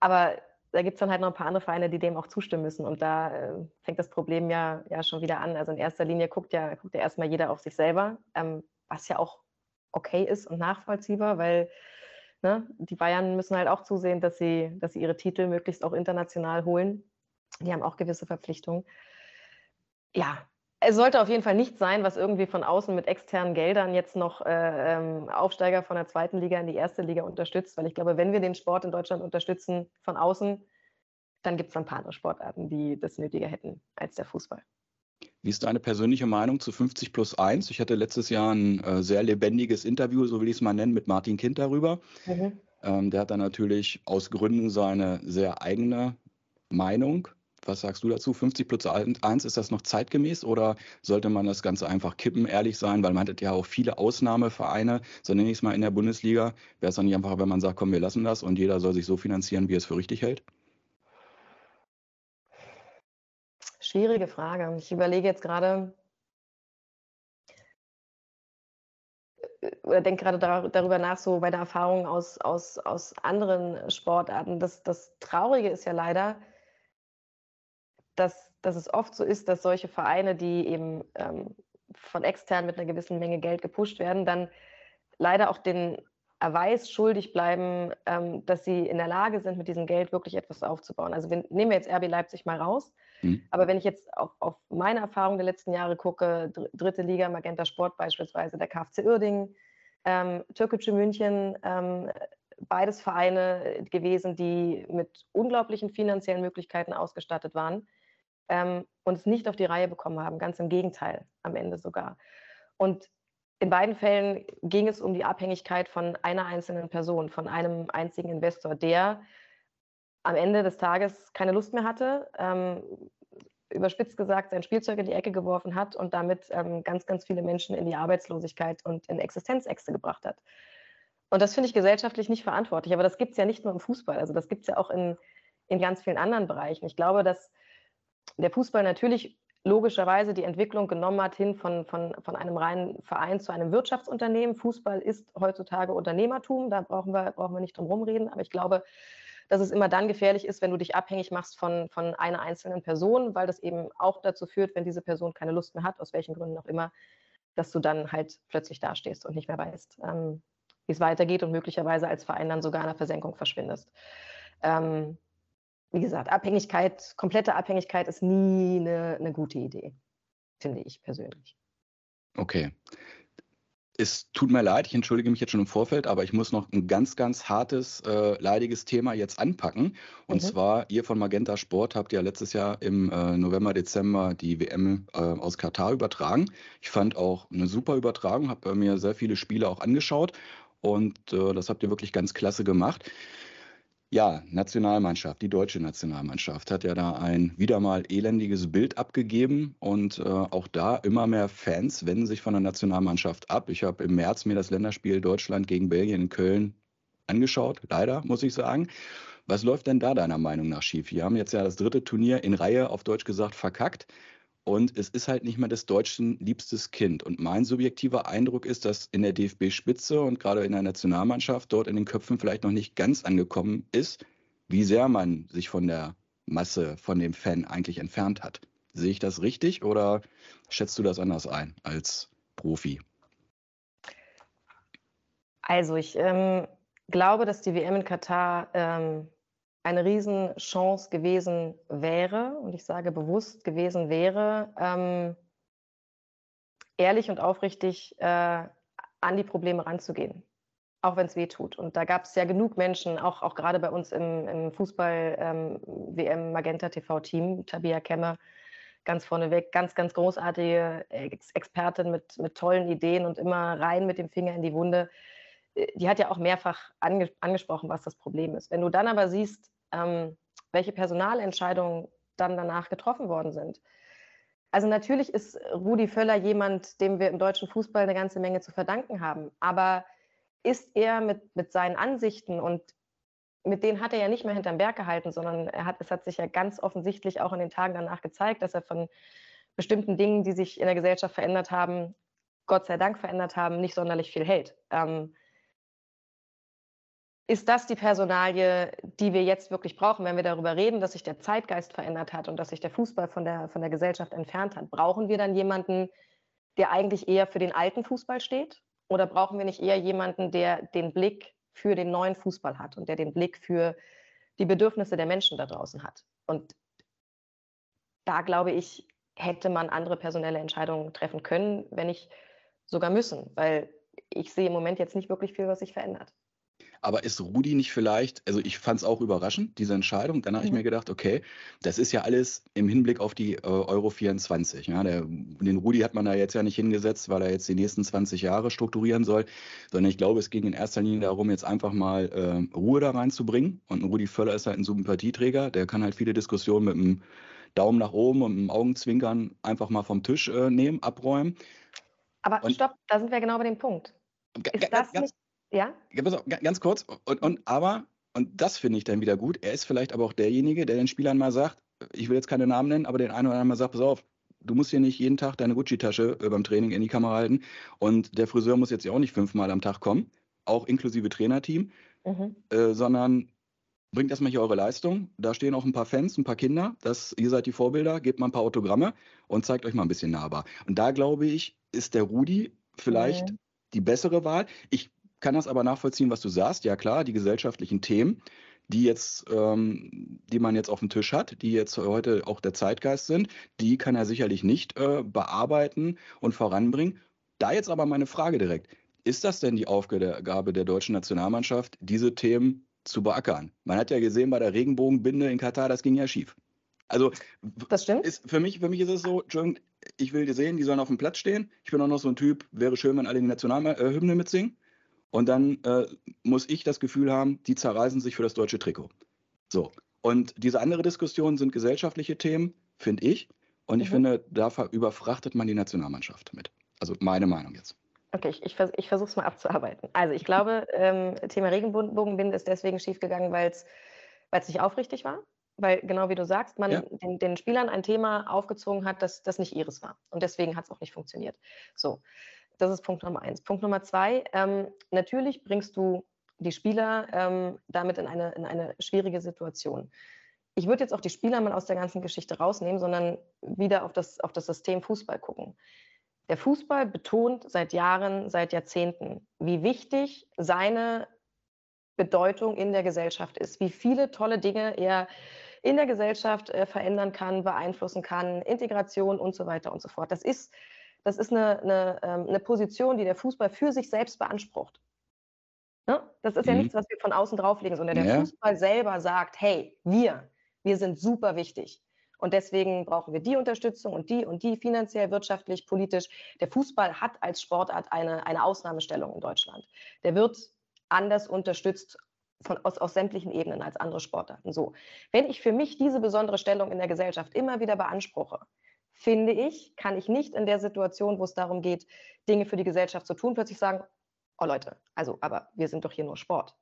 Aber da gibt es dann halt noch ein paar andere Vereine, die dem auch zustimmen müssen. Und da äh, fängt das Problem ja, ja schon wieder an. Also in erster Linie guckt ja, guckt ja erstmal jeder auf sich selber, ähm, was ja auch okay ist und nachvollziehbar, weil ne, die Bayern müssen halt auch zusehen, dass sie, dass sie ihre Titel möglichst auch international holen. Die haben auch gewisse Verpflichtungen. Ja, es sollte auf jeden Fall nicht sein, was irgendwie von außen mit externen Geldern jetzt noch äh, ähm, Aufsteiger von der zweiten Liga in die erste Liga unterstützt, weil ich glaube, wenn wir den Sport in Deutschland unterstützen von außen, dann gibt es ein paar andere Sportarten, die das nötiger hätten als der Fußball. Wie ist deine persönliche Meinung zu 50 plus 1? Ich hatte letztes Jahr ein äh, sehr lebendiges Interview, so will ich es mal nennen, mit Martin Kind darüber. Mhm. Ähm, der hat dann natürlich aus Gründen seine sehr eigene Meinung. Was sagst du dazu? 50 plus 1, ist das noch zeitgemäß oder sollte man das Ganze einfach kippen, ehrlich sein? Weil man hat ja auch viele Ausnahmevereine, so nenne ich es mal in der Bundesliga. Wäre es dann nicht einfach, wenn man sagt, komm, wir lassen das und jeder soll sich so finanzieren, wie er es für richtig hält? Schwierige Frage. Ich überlege jetzt gerade, oder denke gerade darüber nach, so bei der Erfahrung aus, aus, aus anderen Sportarten. Das, das Traurige ist ja leider, dass, dass es oft so ist, dass solche Vereine, die eben ähm, von extern mit einer gewissen Menge Geld gepusht werden, dann leider auch den Erweis schuldig bleiben, ähm, dass sie in der Lage sind, mit diesem Geld wirklich etwas aufzubauen. Also wenn, nehmen wir jetzt RB Leipzig mal raus. Mhm. Aber wenn ich jetzt auch auf meine Erfahrung der letzten Jahre gucke, dritte Liga, Magenta Sport beispielsweise, der KfC Uerdingen, ähm, Türkische München, ähm, beides Vereine gewesen, die mit unglaublichen finanziellen Möglichkeiten ausgestattet waren ähm, und es nicht auf die Reihe bekommen haben. Ganz im Gegenteil, am Ende sogar. Und in beiden Fällen ging es um die Abhängigkeit von einer einzelnen Person, von einem einzigen Investor, der am Ende des Tages keine Lust mehr hatte, ähm, überspitzt gesagt sein Spielzeug in die Ecke geworfen hat und damit ähm, ganz, ganz viele Menschen in die Arbeitslosigkeit und in Existenzängste gebracht hat. Und das finde ich gesellschaftlich nicht verantwortlich. Aber das gibt es ja nicht nur im Fußball, also das gibt es ja auch in, in ganz vielen anderen Bereichen. Ich glaube, dass der Fußball natürlich logischerweise die Entwicklung genommen hat hin von, von, von einem reinen Verein zu einem Wirtschaftsunternehmen. Fußball ist heutzutage Unternehmertum, da brauchen wir, brauchen wir nicht drum rumreden. Aber ich glaube, dass es immer dann gefährlich ist, wenn du dich abhängig machst von, von einer einzelnen Person, weil das eben auch dazu führt, wenn diese Person keine Lust mehr hat, aus welchen Gründen auch immer, dass du dann halt plötzlich dastehst und nicht mehr weißt, ähm, wie es weitergeht und möglicherweise als Verein dann sogar in der Versenkung verschwindest. Ähm, wie gesagt, Abhängigkeit, komplette Abhängigkeit ist nie eine, eine gute Idee, finde ich persönlich. Okay es tut mir leid, ich entschuldige mich jetzt schon im Vorfeld, aber ich muss noch ein ganz, ganz hartes, äh, leidiges Thema jetzt anpacken. Und mhm. zwar, ihr von Magenta Sport habt ja letztes Jahr im äh, November, Dezember die WM äh, aus Katar übertragen. Ich fand auch eine super Übertragung, habe mir sehr viele Spiele auch angeschaut und äh, das habt ihr wirklich ganz klasse gemacht. Ja, Nationalmannschaft, die deutsche Nationalmannschaft hat ja da ein wieder mal elendiges Bild abgegeben und äh, auch da immer mehr Fans wenden sich von der Nationalmannschaft ab. Ich habe im März mir das Länderspiel Deutschland gegen Belgien in Köln angeschaut, leider muss ich sagen. Was läuft denn da deiner Meinung nach schief? Wir haben jetzt ja das dritte Turnier in Reihe auf Deutsch gesagt verkackt. Und es ist halt nicht mehr des Deutschen liebstes Kind. Und mein subjektiver Eindruck ist, dass in der DFB-Spitze und gerade in der Nationalmannschaft dort in den Köpfen vielleicht noch nicht ganz angekommen ist, wie sehr man sich von der Masse, von dem Fan eigentlich entfernt hat. Sehe ich das richtig oder schätzt du das anders ein als Profi? Also ich ähm, glaube, dass die WM in Katar ähm, eine Riesenchance gewesen wäre, und ich sage bewusst gewesen wäre, ähm, ehrlich und aufrichtig äh, an die Probleme ranzugehen, auch wenn es weh tut. Und da gab es ja genug Menschen, auch, auch gerade bei uns im, im Fußball-WM ähm, Tabia Kemmer, ganz vorneweg, ganz, ganz großartige Ex Expertin mit, mit tollen Ideen und immer rein mit dem Finger in die Wunde. Äh, die hat ja auch mehrfach ange angesprochen, was das Problem ist. Wenn du dann aber siehst, ähm, welche Personalentscheidungen dann danach getroffen worden sind. Also natürlich ist Rudi Völler jemand, dem wir im deutschen Fußball eine ganze Menge zu verdanken haben. Aber ist er mit, mit seinen Ansichten und mit denen hat er ja nicht mehr hinterm Berg gehalten, sondern er hat, es hat sich ja ganz offensichtlich auch in den Tagen danach gezeigt, dass er von bestimmten Dingen, die sich in der Gesellschaft verändert haben, Gott sei Dank verändert haben, nicht sonderlich viel hält. Ähm, ist das die Personalie, die wir jetzt wirklich brauchen, wenn wir darüber reden, dass sich der Zeitgeist verändert hat und dass sich der Fußball von der, von der Gesellschaft entfernt hat? Brauchen wir dann jemanden, der eigentlich eher für den alten Fußball steht? Oder brauchen wir nicht eher jemanden, der den Blick für den neuen Fußball hat und der den Blick für die Bedürfnisse der Menschen da draußen hat? Und da glaube ich, hätte man andere personelle Entscheidungen treffen können, wenn nicht sogar müssen, weil ich sehe im Moment jetzt nicht wirklich viel, was sich verändert. Aber ist Rudi nicht vielleicht, also ich fand es auch überraschend, diese Entscheidung. Dann habe ich mhm. mir gedacht, okay, das ist ja alles im Hinblick auf die äh, Euro 24. Ja, der, den Rudi hat man da jetzt ja nicht hingesetzt, weil er jetzt die nächsten 20 Jahre strukturieren soll, sondern ich glaube, es ging in erster Linie darum, jetzt einfach mal äh, Ruhe da reinzubringen. Und Rudi Völler ist halt ein Sympathieträger, der kann halt viele Diskussionen mit einem Daumen nach oben und einem Augenzwinkern einfach mal vom Tisch äh, nehmen, abräumen. Aber und, stopp, da sind wir genau bei dem Punkt. Ist das nicht ja? Ganz kurz. Und, und aber, und das finde ich dann wieder gut, er ist vielleicht aber auch derjenige, der den Spielern mal sagt, ich will jetzt keine Namen nennen, aber den einen oder anderen mal sagt, pass auf, du musst hier nicht jeden Tag deine Gucci-Tasche äh, beim Training in die Kamera halten und der Friseur muss jetzt ja auch nicht fünfmal am Tag kommen, auch inklusive Trainerteam, mhm. äh, sondern bringt erstmal hier eure Leistung. Da stehen auch ein paar Fans, ein paar Kinder. Das, ihr seid die Vorbilder, gebt mal ein paar Autogramme und zeigt euch mal ein bisschen nahbar. Und da glaube ich, ist der Rudi vielleicht mhm. die bessere Wahl. Ich kann das aber nachvollziehen, was du sagst. Ja klar, die gesellschaftlichen Themen, die jetzt, ähm, die man jetzt auf dem Tisch hat, die jetzt heute auch der Zeitgeist sind, die kann er sicherlich nicht äh, bearbeiten und voranbringen. Da jetzt aber meine Frage direkt. Ist das denn die Aufgabe der deutschen Nationalmannschaft, diese Themen zu beackern? Man hat ja gesehen bei der Regenbogenbinde in Katar, das ging ja schief. Also, das stimmt. Ist, für, mich, für mich ist es so, ich will die sehen, die sollen auf dem Platz stehen. Ich bin auch noch so ein Typ, wäre schön, wenn alle die Nationalhymne mitsingen. Und dann äh, muss ich das Gefühl haben, die zerreißen sich für das deutsche Trikot. So. Und diese andere Diskussion sind gesellschaftliche Themen, finde ich. Und ich mhm. finde, da überfrachtet man die Nationalmannschaft mit. Also meine Meinung jetzt. Okay, ich, ich, vers ich versuche es mal abzuarbeiten. Also ich glaube, ähm, Thema Regenbogenbinde ist deswegen schiefgegangen, weil es nicht aufrichtig war. Weil genau wie du sagst, man ja. den, den, Spielern ein Thema aufgezogen hat, das, das nicht ihres war. Und deswegen hat es auch nicht funktioniert. So. Das ist Punkt Nummer eins. Punkt Nummer zwei, ähm, natürlich bringst du die Spieler ähm, damit in eine, in eine schwierige Situation. Ich würde jetzt auch die Spieler mal aus der ganzen Geschichte rausnehmen, sondern wieder auf das, auf das System Fußball gucken. Der Fußball betont seit Jahren, seit Jahrzehnten, wie wichtig seine Bedeutung in der Gesellschaft ist, wie viele tolle Dinge er in der Gesellschaft äh, verändern kann, beeinflussen kann, Integration und so weiter und so fort. Das ist das ist eine, eine, ähm, eine Position, die der Fußball für sich selbst beansprucht. Ne? Das ist ja mhm. nichts, was wir von außen drauflegen, sondern der ja. Fußball selber sagt, hey, wir, wir sind super wichtig. Und deswegen brauchen wir die Unterstützung und die und die finanziell, wirtschaftlich, politisch. Der Fußball hat als Sportart eine, eine Ausnahmestellung in Deutschland. Der wird anders unterstützt von, aus, aus sämtlichen Ebenen als andere Sportarten. So, wenn ich für mich diese besondere Stellung in der Gesellschaft immer wieder beanspruche, finde ich, kann ich nicht in der Situation, wo es darum geht, Dinge für die Gesellschaft zu tun, plötzlich sagen, oh Leute, also, aber wir sind doch hier nur Sport.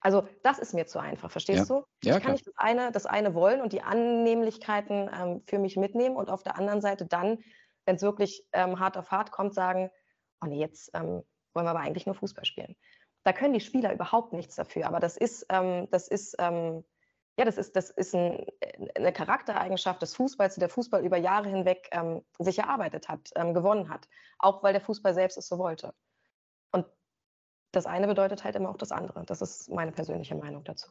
Also das ist mir zu einfach, verstehst ja. du? Ja, ich kann nicht das eine, das eine wollen und die Annehmlichkeiten ähm, für mich mitnehmen und auf der anderen Seite dann, wenn es wirklich ähm, hart auf hart kommt, sagen, oh nee, jetzt ähm, wollen wir aber eigentlich nur Fußball spielen. Da können die Spieler überhaupt nichts dafür, aber das ist, ähm, das ist ähm, ja, das ist, das ist ein, eine Charaktereigenschaft des Fußballs, die der Fußball über Jahre hinweg ähm, sich erarbeitet hat, ähm, gewonnen hat. Auch weil der Fußball selbst es so wollte. Und das eine bedeutet halt immer auch das andere. Das ist meine persönliche Meinung dazu.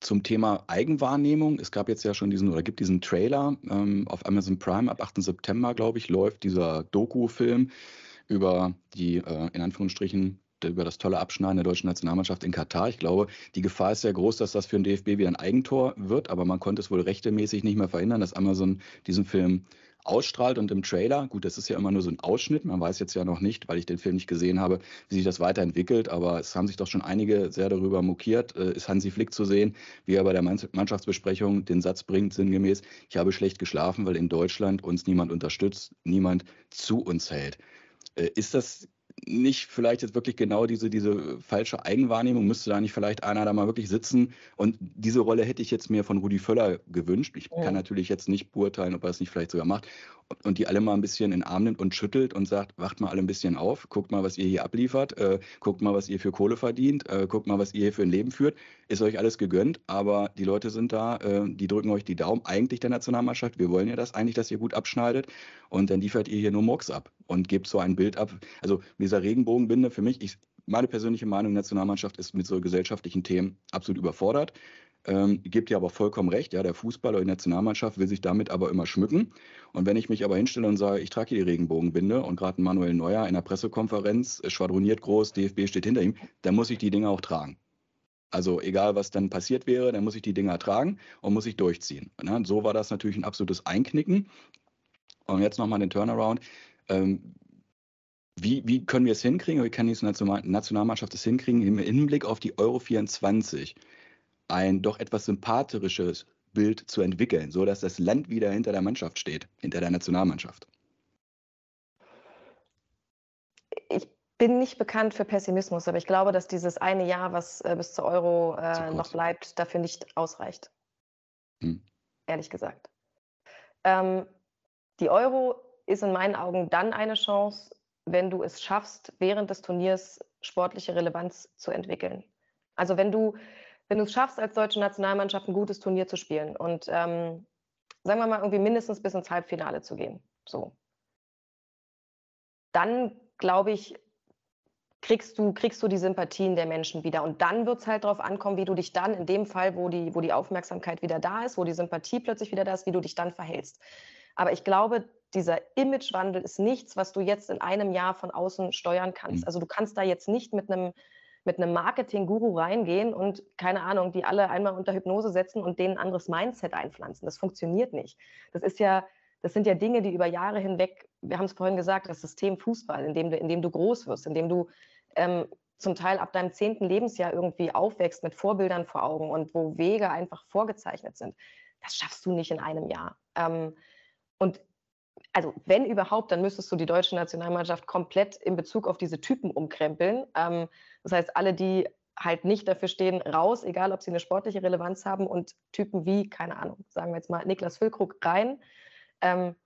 Zum Thema Eigenwahrnehmung. Es gab jetzt ja schon diesen oder gibt diesen Trailer ähm, auf Amazon Prime ab 8. September, glaube ich, läuft dieser Doku-Film über die äh, in Anführungsstrichen über das tolle Abschneiden der deutschen Nationalmannschaft in Katar. Ich glaube, die Gefahr ist sehr groß, dass das für den DFB wieder ein Eigentor wird, aber man konnte es wohl rechtemäßig nicht mehr verhindern, dass Amazon diesen Film ausstrahlt und im Trailer, gut, das ist ja immer nur so ein Ausschnitt, man weiß jetzt ja noch nicht, weil ich den Film nicht gesehen habe, wie sich das weiterentwickelt, aber es haben sich doch schon einige sehr darüber mokiert, äh, ist Hansi Flick zu sehen, wie er bei der Mannschaftsbesprechung den Satz bringt, sinngemäß, ich habe schlecht geschlafen, weil in Deutschland uns niemand unterstützt, niemand zu uns hält. Äh, ist das nicht vielleicht jetzt wirklich genau diese, diese falsche Eigenwahrnehmung? Müsste da nicht vielleicht einer da mal wirklich sitzen? Und diese Rolle hätte ich jetzt mir von Rudi Völler gewünscht. Ich ja. kann natürlich jetzt nicht beurteilen, ob er es nicht vielleicht sogar macht. Und die alle mal ein bisschen in den Arm nimmt und schüttelt und sagt, wacht mal alle ein bisschen auf, guckt mal, was ihr hier abliefert, äh, guckt mal, was ihr für Kohle verdient, äh, guckt mal, was ihr hier für ein Leben führt. Ist euch alles gegönnt, aber die Leute sind da, äh, die drücken euch die Daumen, eigentlich der Nationalmannschaft. Wir wollen ja das eigentlich, dass ihr gut abschneidet. Und dann liefert ihr hier nur Murks ab und gebt so ein Bild ab. Also dieser Regenbogenbinde für mich, ich, meine persönliche Meinung, Nationalmannschaft ist mit so gesellschaftlichen Themen absolut überfordert. Ähm, gibt ja aber vollkommen recht, ja, der Fußball oder die Nationalmannschaft will sich damit aber immer schmücken. Und wenn ich mich aber hinstelle und sage, ich trage hier die Regenbogenbinde und gerade Manuel Neuer in der Pressekonferenz schwadroniert groß, DFB steht hinter ihm, dann muss ich die Dinge auch tragen. Also egal, was dann passiert wäre, dann muss ich die Dinger tragen und muss ich durchziehen. So war das natürlich ein absolutes Einknicken. Und jetzt nochmal den Turnaround. Ähm, wie, wie können wir es hinkriegen, wie kann die Nationalmannschaft es hinkriegen, im Hinblick auf die Euro 24 ein doch etwas sympathisches Bild zu entwickeln, sodass das Land wieder hinter der Mannschaft steht, hinter der Nationalmannschaft? Ich bin nicht bekannt für Pessimismus, aber ich glaube, dass dieses eine Jahr, was äh, bis zur Euro äh, noch bleibt, dafür nicht ausreicht. Hm. Ehrlich gesagt. Ähm, die Euro ist in meinen Augen dann eine Chance, wenn du es schaffst, während des Turniers sportliche Relevanz zu entwickeln. Also wenn du, wenn du es schaffst, als deutsche Nationalmannschaft ein gutes Turnier zu spielen und ähm, sagen wir mal irgendwie mindestens bis ins Halbfinale zu gehen, so, dann glaube ich, kriegst du, kriegst du die Sympathien der Menschen wieder. Und dann wird es halt darauf ankommen, wie du dich dann in dem Fall, wo die, wo die Aufmerksamkeit wieder da ist, wo die Sympathie plötzlich wieder da ist, wie du dich dann verhältst. Aber ich glaube, dieser Imagewandel ist nichts, was du jetzt in einem Jahr von außen steuern kannst. Mhm. Also du kannst da jetzt nicht mit einem mit einem Marketing-Guru reingehen und keine Ahnung, die alle einmal unter Hypnose setzen und denen ein anderes Mindset einpflanzen. Das funktioniert nicht. Das ist ja, das sind ja Dinge, die über Jahre hinweg, wir haben es vorhin gesagt, das System Fußball, in dem du, in dem du groß wirst, in dem du ähm, zum Teil ab deinem zehnten Lebensjahr irgendwie aufwächst mit Vorbildern vor Augen und wo Wege einfach vorgezeichnet sind. Das schaffst du nicht in einem Jahr. Ähm, und also wenn überhaupt, dann müsstest du die deutsche Nationalmannschaft komplett in Bezug auf diese Typen umkrempeln. Ähm, das heißt, alle, die halt nicht dafür stehen, raus, egal ob sie eine sportliche Relevanz haben und Typen wie, keine Ahnung, sagen wir jetzt mal Niklas Füllkrug rein. Ähm,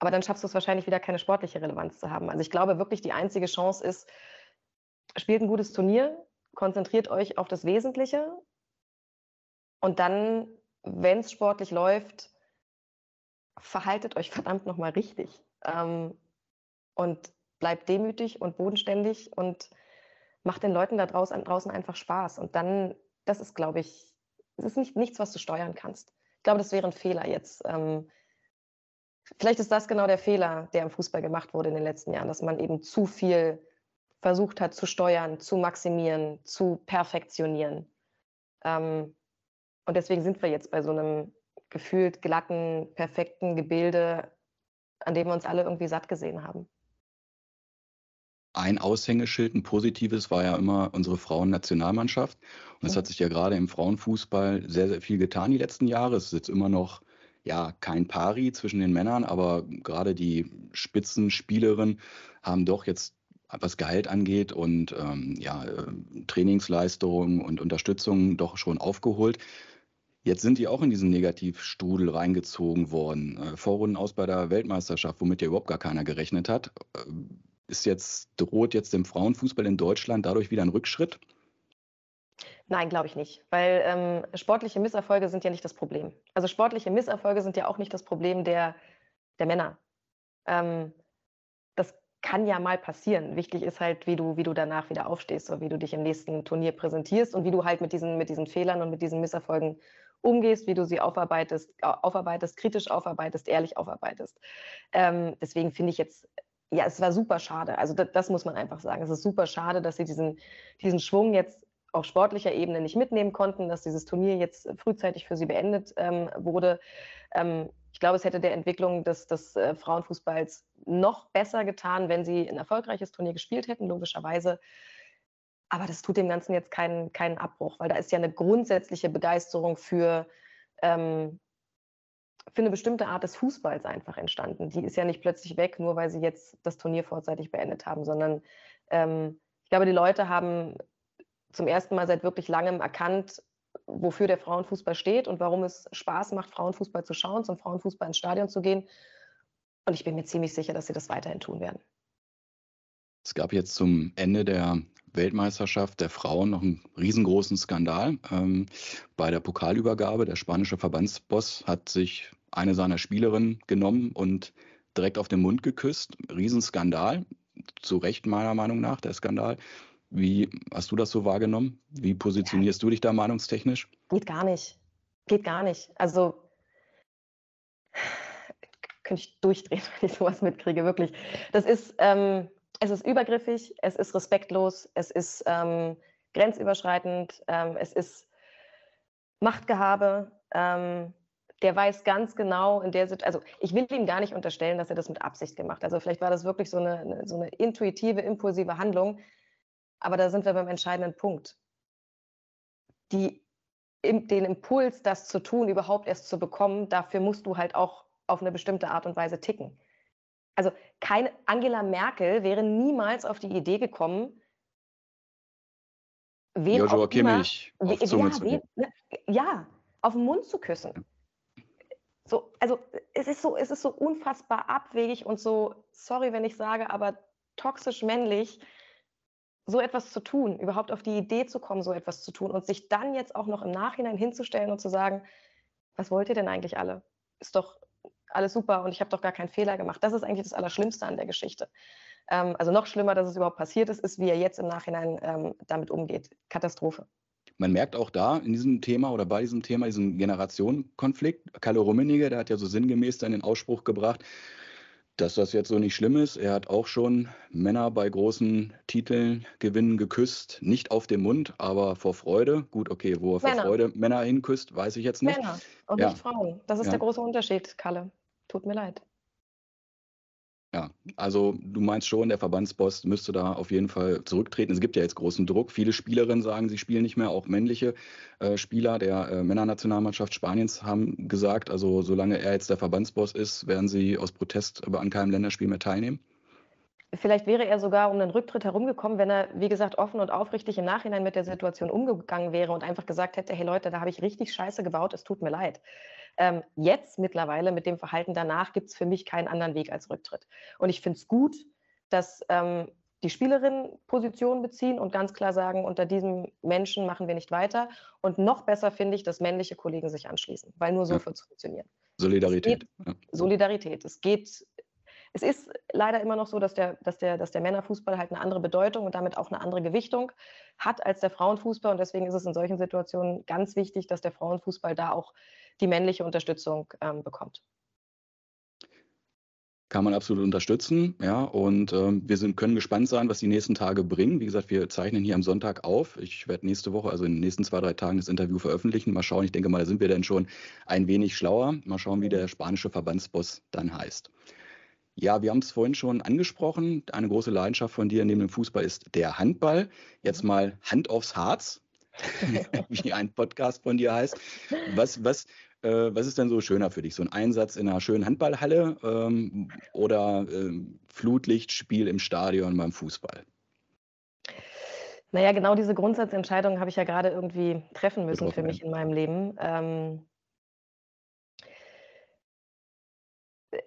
aber dann schaffst du es wahrscheinlich wieder keine sportliche Relevanz zu haben. Also ich glaube wirklich, die einzige Chance ist, spielt ein gutes Turnier, konzentriert euch auf das Wesentliche und dann, wenn es sportlich läuft, verhaltet euch verdammt nochmal richtig ähm, und bleibt demütig und bodenständig und macht den Leuten da draußen, draußen einfach Spaß. Und dann, das ist, glaube ich, es ist nicht, nichts, was du steuern kannst. Ich glaube, das wäre ein Fehler jetzt. Ähm, vielleicht ist das genau der Fehler, der im Fußball gemacht wurde in den letzten Jahren, dass man eben zu viel versucht hat zu steuern, zu maximieren, zu perfektionieren. Ähm, und deswegen sind wir jetzt bei so einem gefühlt glatten, perfekten Gebilde, an dem wir uns alle irgendwie satt gesehen haben. Ein Aushängeschild, ein positives, war ja immer unsere Frauennationalmannschaft. Und es hat sich ja gerade im Frauenfußball sehr, sehr viel getan die letzten Jahre. Es ist jetzt immer noch ja kein Pari zwischen den Männern, aber gerade die Spitzenspielerinnen haben doch jetzt was Gehalt angeht und ähm, ja, äh, Trainingsleistungen und Unterstützung doch schon aufgeholt. Jetzt sind die auch in diesen Negativstrudel reingezogen worden. Äh, Vorrunden aus bei der Weltmeisterschaft, womit ja überhaupt gar keiner gerechnet hat. Äh, ist jetzt, droht jetzt dem Frauenfußball in Deutschland dadurch wieder ein Rückschritt? Nein, glaube ich nicht, weil ähm, sportliche Misserfolge sind ja nicht das Problem. Also sportliche Misserfolge sind ja auch nicht das Problem der, der Männer. Ähm, das kann ja mal passieren. Wichtig ist halt, wie du, wie du danach wieder aufstehst oder wie du dich im nächsten Turnier präsentierst und wie du halt mit diesen, mit diesen Fehlern und mit diesen Misserfolgen umgehst, wie du sie aufarbeitest, aufarbeitest, kritisch aufarbeitest, ehrlich aufarbeitest. Ähm, deswegen finde ich jetzt, ja, es war super schade. Also das, das, muss man einfach sagen. Es ist super schade, dass sie diesen, diesen Schwung jetzt auf sportlicher Ebene nicht mitnehmen konnten, dass dieses Turnier jetzt frühzeitig für sie beendet ähm, wurde. Ähm, ich glaube, es hätte der Entwicklung des, des äh, Frauenfußballs noch besser getan, wenn sie ein erfolgreiches Turnier gespielt hätten, logischerweise. Aber das tut dem Ganzen jetzt keinen, keinen Abbruch, weil da ist ja eine grundsätzliche Begeisterung für, ähm, für eine bestimmte Art des Fußballs einfach entstanden. Die ist ja nicht plötzlich weg, nur weil sie jetzt das Turnier vorzeitig beendet haben, sondern ähm, ich glaube, die Leute haben zum ersten Mal seit wirklich langem erkannt, wofür der Frauenfußball steht und warum es Spaß macht, Frauenfußball zu schauen, zum Frauenfußball ins Stadion zu gehen. Und ich bin mir ziemlich sicher, dass sie das weiterhin tun werden. Es gab jetzt zum Ende der Weltmeisterschaft der Frauen noch einen riesengroßen Skandal. Ähm, bei der Pokalübergabe, der spanische Verbandsboss hat sich eine seiner Spielerinnen genommen und direkt auf den Mund geküsst. Riesenskandal. Zu Recht meiner Meinung nach, der Skandal. Wie hast du das so wahrgenommen? Wie positionierst ja. du dich da meinungstechnisch? Geht gar nicht. Geht gar nicht. Also könnte ich durchdrehen, wenn ich sowas mitkriege, wirklich. Das ist, ähm, es ist übergriffig, es ist respektlos, es ist ähm, grenzüberschreitend, ähm, es ist Machtgehabe. Ähm, der weiß ganz genau in der Situation, also ich will ihm gar nicht unterstellen, dass er das mit Absicht gemacht hat. Also vielleicht war das wirklich so eine, so eine intuitive, impulsive Handlung. Aber da sind wir beim entscheidenden Punkt. Die, den Impuls, das zu tun, überhaupt erst zu bekommen, dafür musst du halt auch auf eine bestimmte Art und Weise ticken. Also keine Angela Merkel wäre niemals auf die Idee gekommen, wen Joshua Kimmich auf Zunge ja, zu wen, ne, ja, auf den Mund zu küssen. So, also es ist so, es ist so unfassbar abwegig und so, sorry, wenn ich sage, aber toxisch männlich, so etwas zu tun, überhaupt auf die Idee zu kommen, so etwas zu tun und sich dann jetzt auch noch im Nachhinein hinzustellen und zu sagen, was wollt ihr denn eigentlich alle? Ist doch alles super und ich habe doch gar keinen Fehler gemacht. Das ist eigentlich das Allerschlimmste an der Geschichte. Ähm, also noch schlimmer, dass es überhaupt passiert ist, ist, wie er jetzt im Nachhinein ähm, damit umgeht. Katastrophe. Man merkt auch da in diesem Thema oder bei diesem Thema, diesem Generationenkonflikt, Kalle Rummenigge, der hat ja so sinngemäß dann den Ausspruch gebracht, dass das jetzt so nicht schlimm ist. Er hat auch schon Männer bei großen Titelgewinnen geküsst, nicht auf dem Mund, aber vor Freude. Gut, okay, wo er vor Männer. Freude Männer hinküsst, weiß ich jetzt nicht. Männer und ja. nicht Frauen. Das ist ja. der große Unterschied, Kalle. Tut mir leid. Ja, also du meinst schon, der Verbandsboss müsste da auf jeden Fall zurücktreten. Es gibt ja jetzt großen Druck. Viele Spielerinnen sagen, sie spielen nicht mehr. Auch männliche äh, Spieler der äh, Männernationalmannschaft Spaniens haben gesagt, also solange er jetzt der Verbandsboss ist, werden sie aus Protest an keinem Länderspiel mehr teilnehmen. Vielleicht wäre er sogar um den Rücktritt herumgekommen, wenn er, wie gesagt, offen und aufrichtig im Nachhinein mit der Situation umgegangen wäre und einfach gesagt hätte, hey Leute, da habe ich richtig Scheiße gebaut, es tut mir leid. Ähm, jetzt mittlerweile mit dem Verhalten danach gibt es für mich keinen anderen Weg als Rücktritt. Und ich finde es gut, dass ähm, die Spielerinnen Position beziehen und ganz klar sagen, unter diesem Menschen machen wir nicht weiter. Und noch besser finde ich, dass männliche Kollegen sich anschließen, weil nur so ja. wird es funktionieren. Solidarität. Es ja. Solidarität. Es geht, es ist leider immer noch so, dass der, dass, der, dass der Männerfußball halt eine andere Bedeutung und damit auch eine andere Gewichtung hat als der Frauenfußball. Und deswegen ist es in solchen Situationen ganz wichtig, dass der Frauenfußball da auch die männliche Unterstützung ähm, bekommt. Kann man absolut unterstützen, ja. Und ähm, wir sind, können gespannt sein, was die nächsten Tage bringen. Wie gesagt, wir zeichnen hier am Sonntag auf. Ich werde nächste Woche, also in den nächsten zwei, drei Tagen, das Interview veröffentlichen. Mal schauen, ich denke mal, da sind wir dann schon ein wenig schlauer. Mal schauen, wie der spanische Verbandsboss dann heißt. Ja, wir haben es vorhin schon angesprochen. Eine große Leidenschaft von dir neben dem Fußball ist der Handball. Jetzt mal Hand aufs Harz, wie ein Podcast von dir heißt. Was, was, äh, was ist denn so schöner für dich? So ein Einsatz in einer schönen Handballhalle ähm, oder ähm, Flutlichtspiel im Stadion beim Fußball? Naja, genau diese Grundsatzentscheidung habe ich ja gerade irgendwie treffen müssen Betroffen, für mich in meinem Leben. Ähm, äh,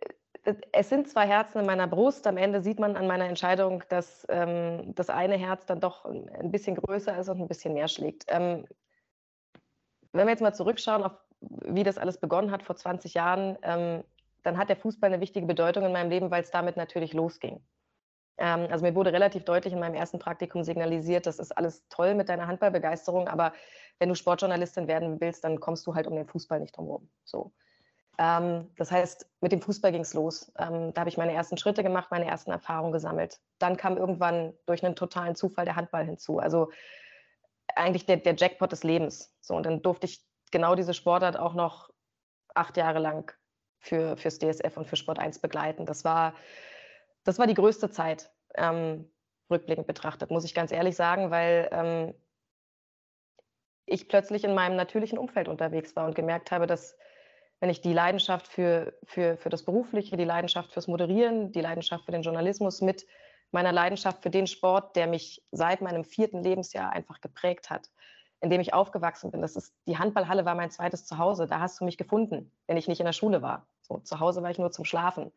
es sind zwei Herzen in meiner Brust. Am Ende sieht man an meiner Entscheidung, dass ähm, das eine Herz dann doch ein bisschen größer ist und ein bisschen mehr schlägt. Ähm, wenn wir jetzt mal zurückschauen auf wie das alles begonnen hat vor 20 Jahren, ähm, dann hat der Fußball eine wichtige Bedeutung in meinem Leben, weil es damit natürlich losging. Ähm, also mir wurde relativ deutlich in meinem ersten Praktikum signalisiert, das ist alles toll mit deiner Handballbegeisterung, aber wenn du Sportjournalistin werden willst, dann kommst du halt um den Fußball nicht drum So. Ähm, das heißt, mit dem Fußball ging es los. Ähm, da habe ich meine ersten Schritte gemacht, meine ersten Erfahrungen gesammelt. Dann kam irgendwann durch einen totalen Zufall der Handball hinzu. Also eigentlich der, der Jackpot des Lebens. So, und dann durfte ich genau diese Sportart auch noch acht Jahre lang für, fürs DSF und für Sport 1 begleiten. Das war, das war die größte Zeit, ähm, rückblickend betrachtet, muss ich ganz ehrlich sagen, weil ähm, ich plötzlich in meinem natürlichen Umfeld unterwegs war und gemerkt habe, dass wenn ich die Leidenschaft für, für, für das Berufliche, die Leidenschaft fürs Moderieren, die Leidenschaft für den Journalismus mit meiner Leidenschaft für den Sport, der mich seit meinem vierten Lebensjahr einfach geprägt hat, in dem ich aufgewachsen bin. Das ist, die Handballhalle war mein zweites Zuhause. Da hast du mich gefunden, wenn ich nicht in der Schule war. So, zu Hause war ich nur zum Schlafen.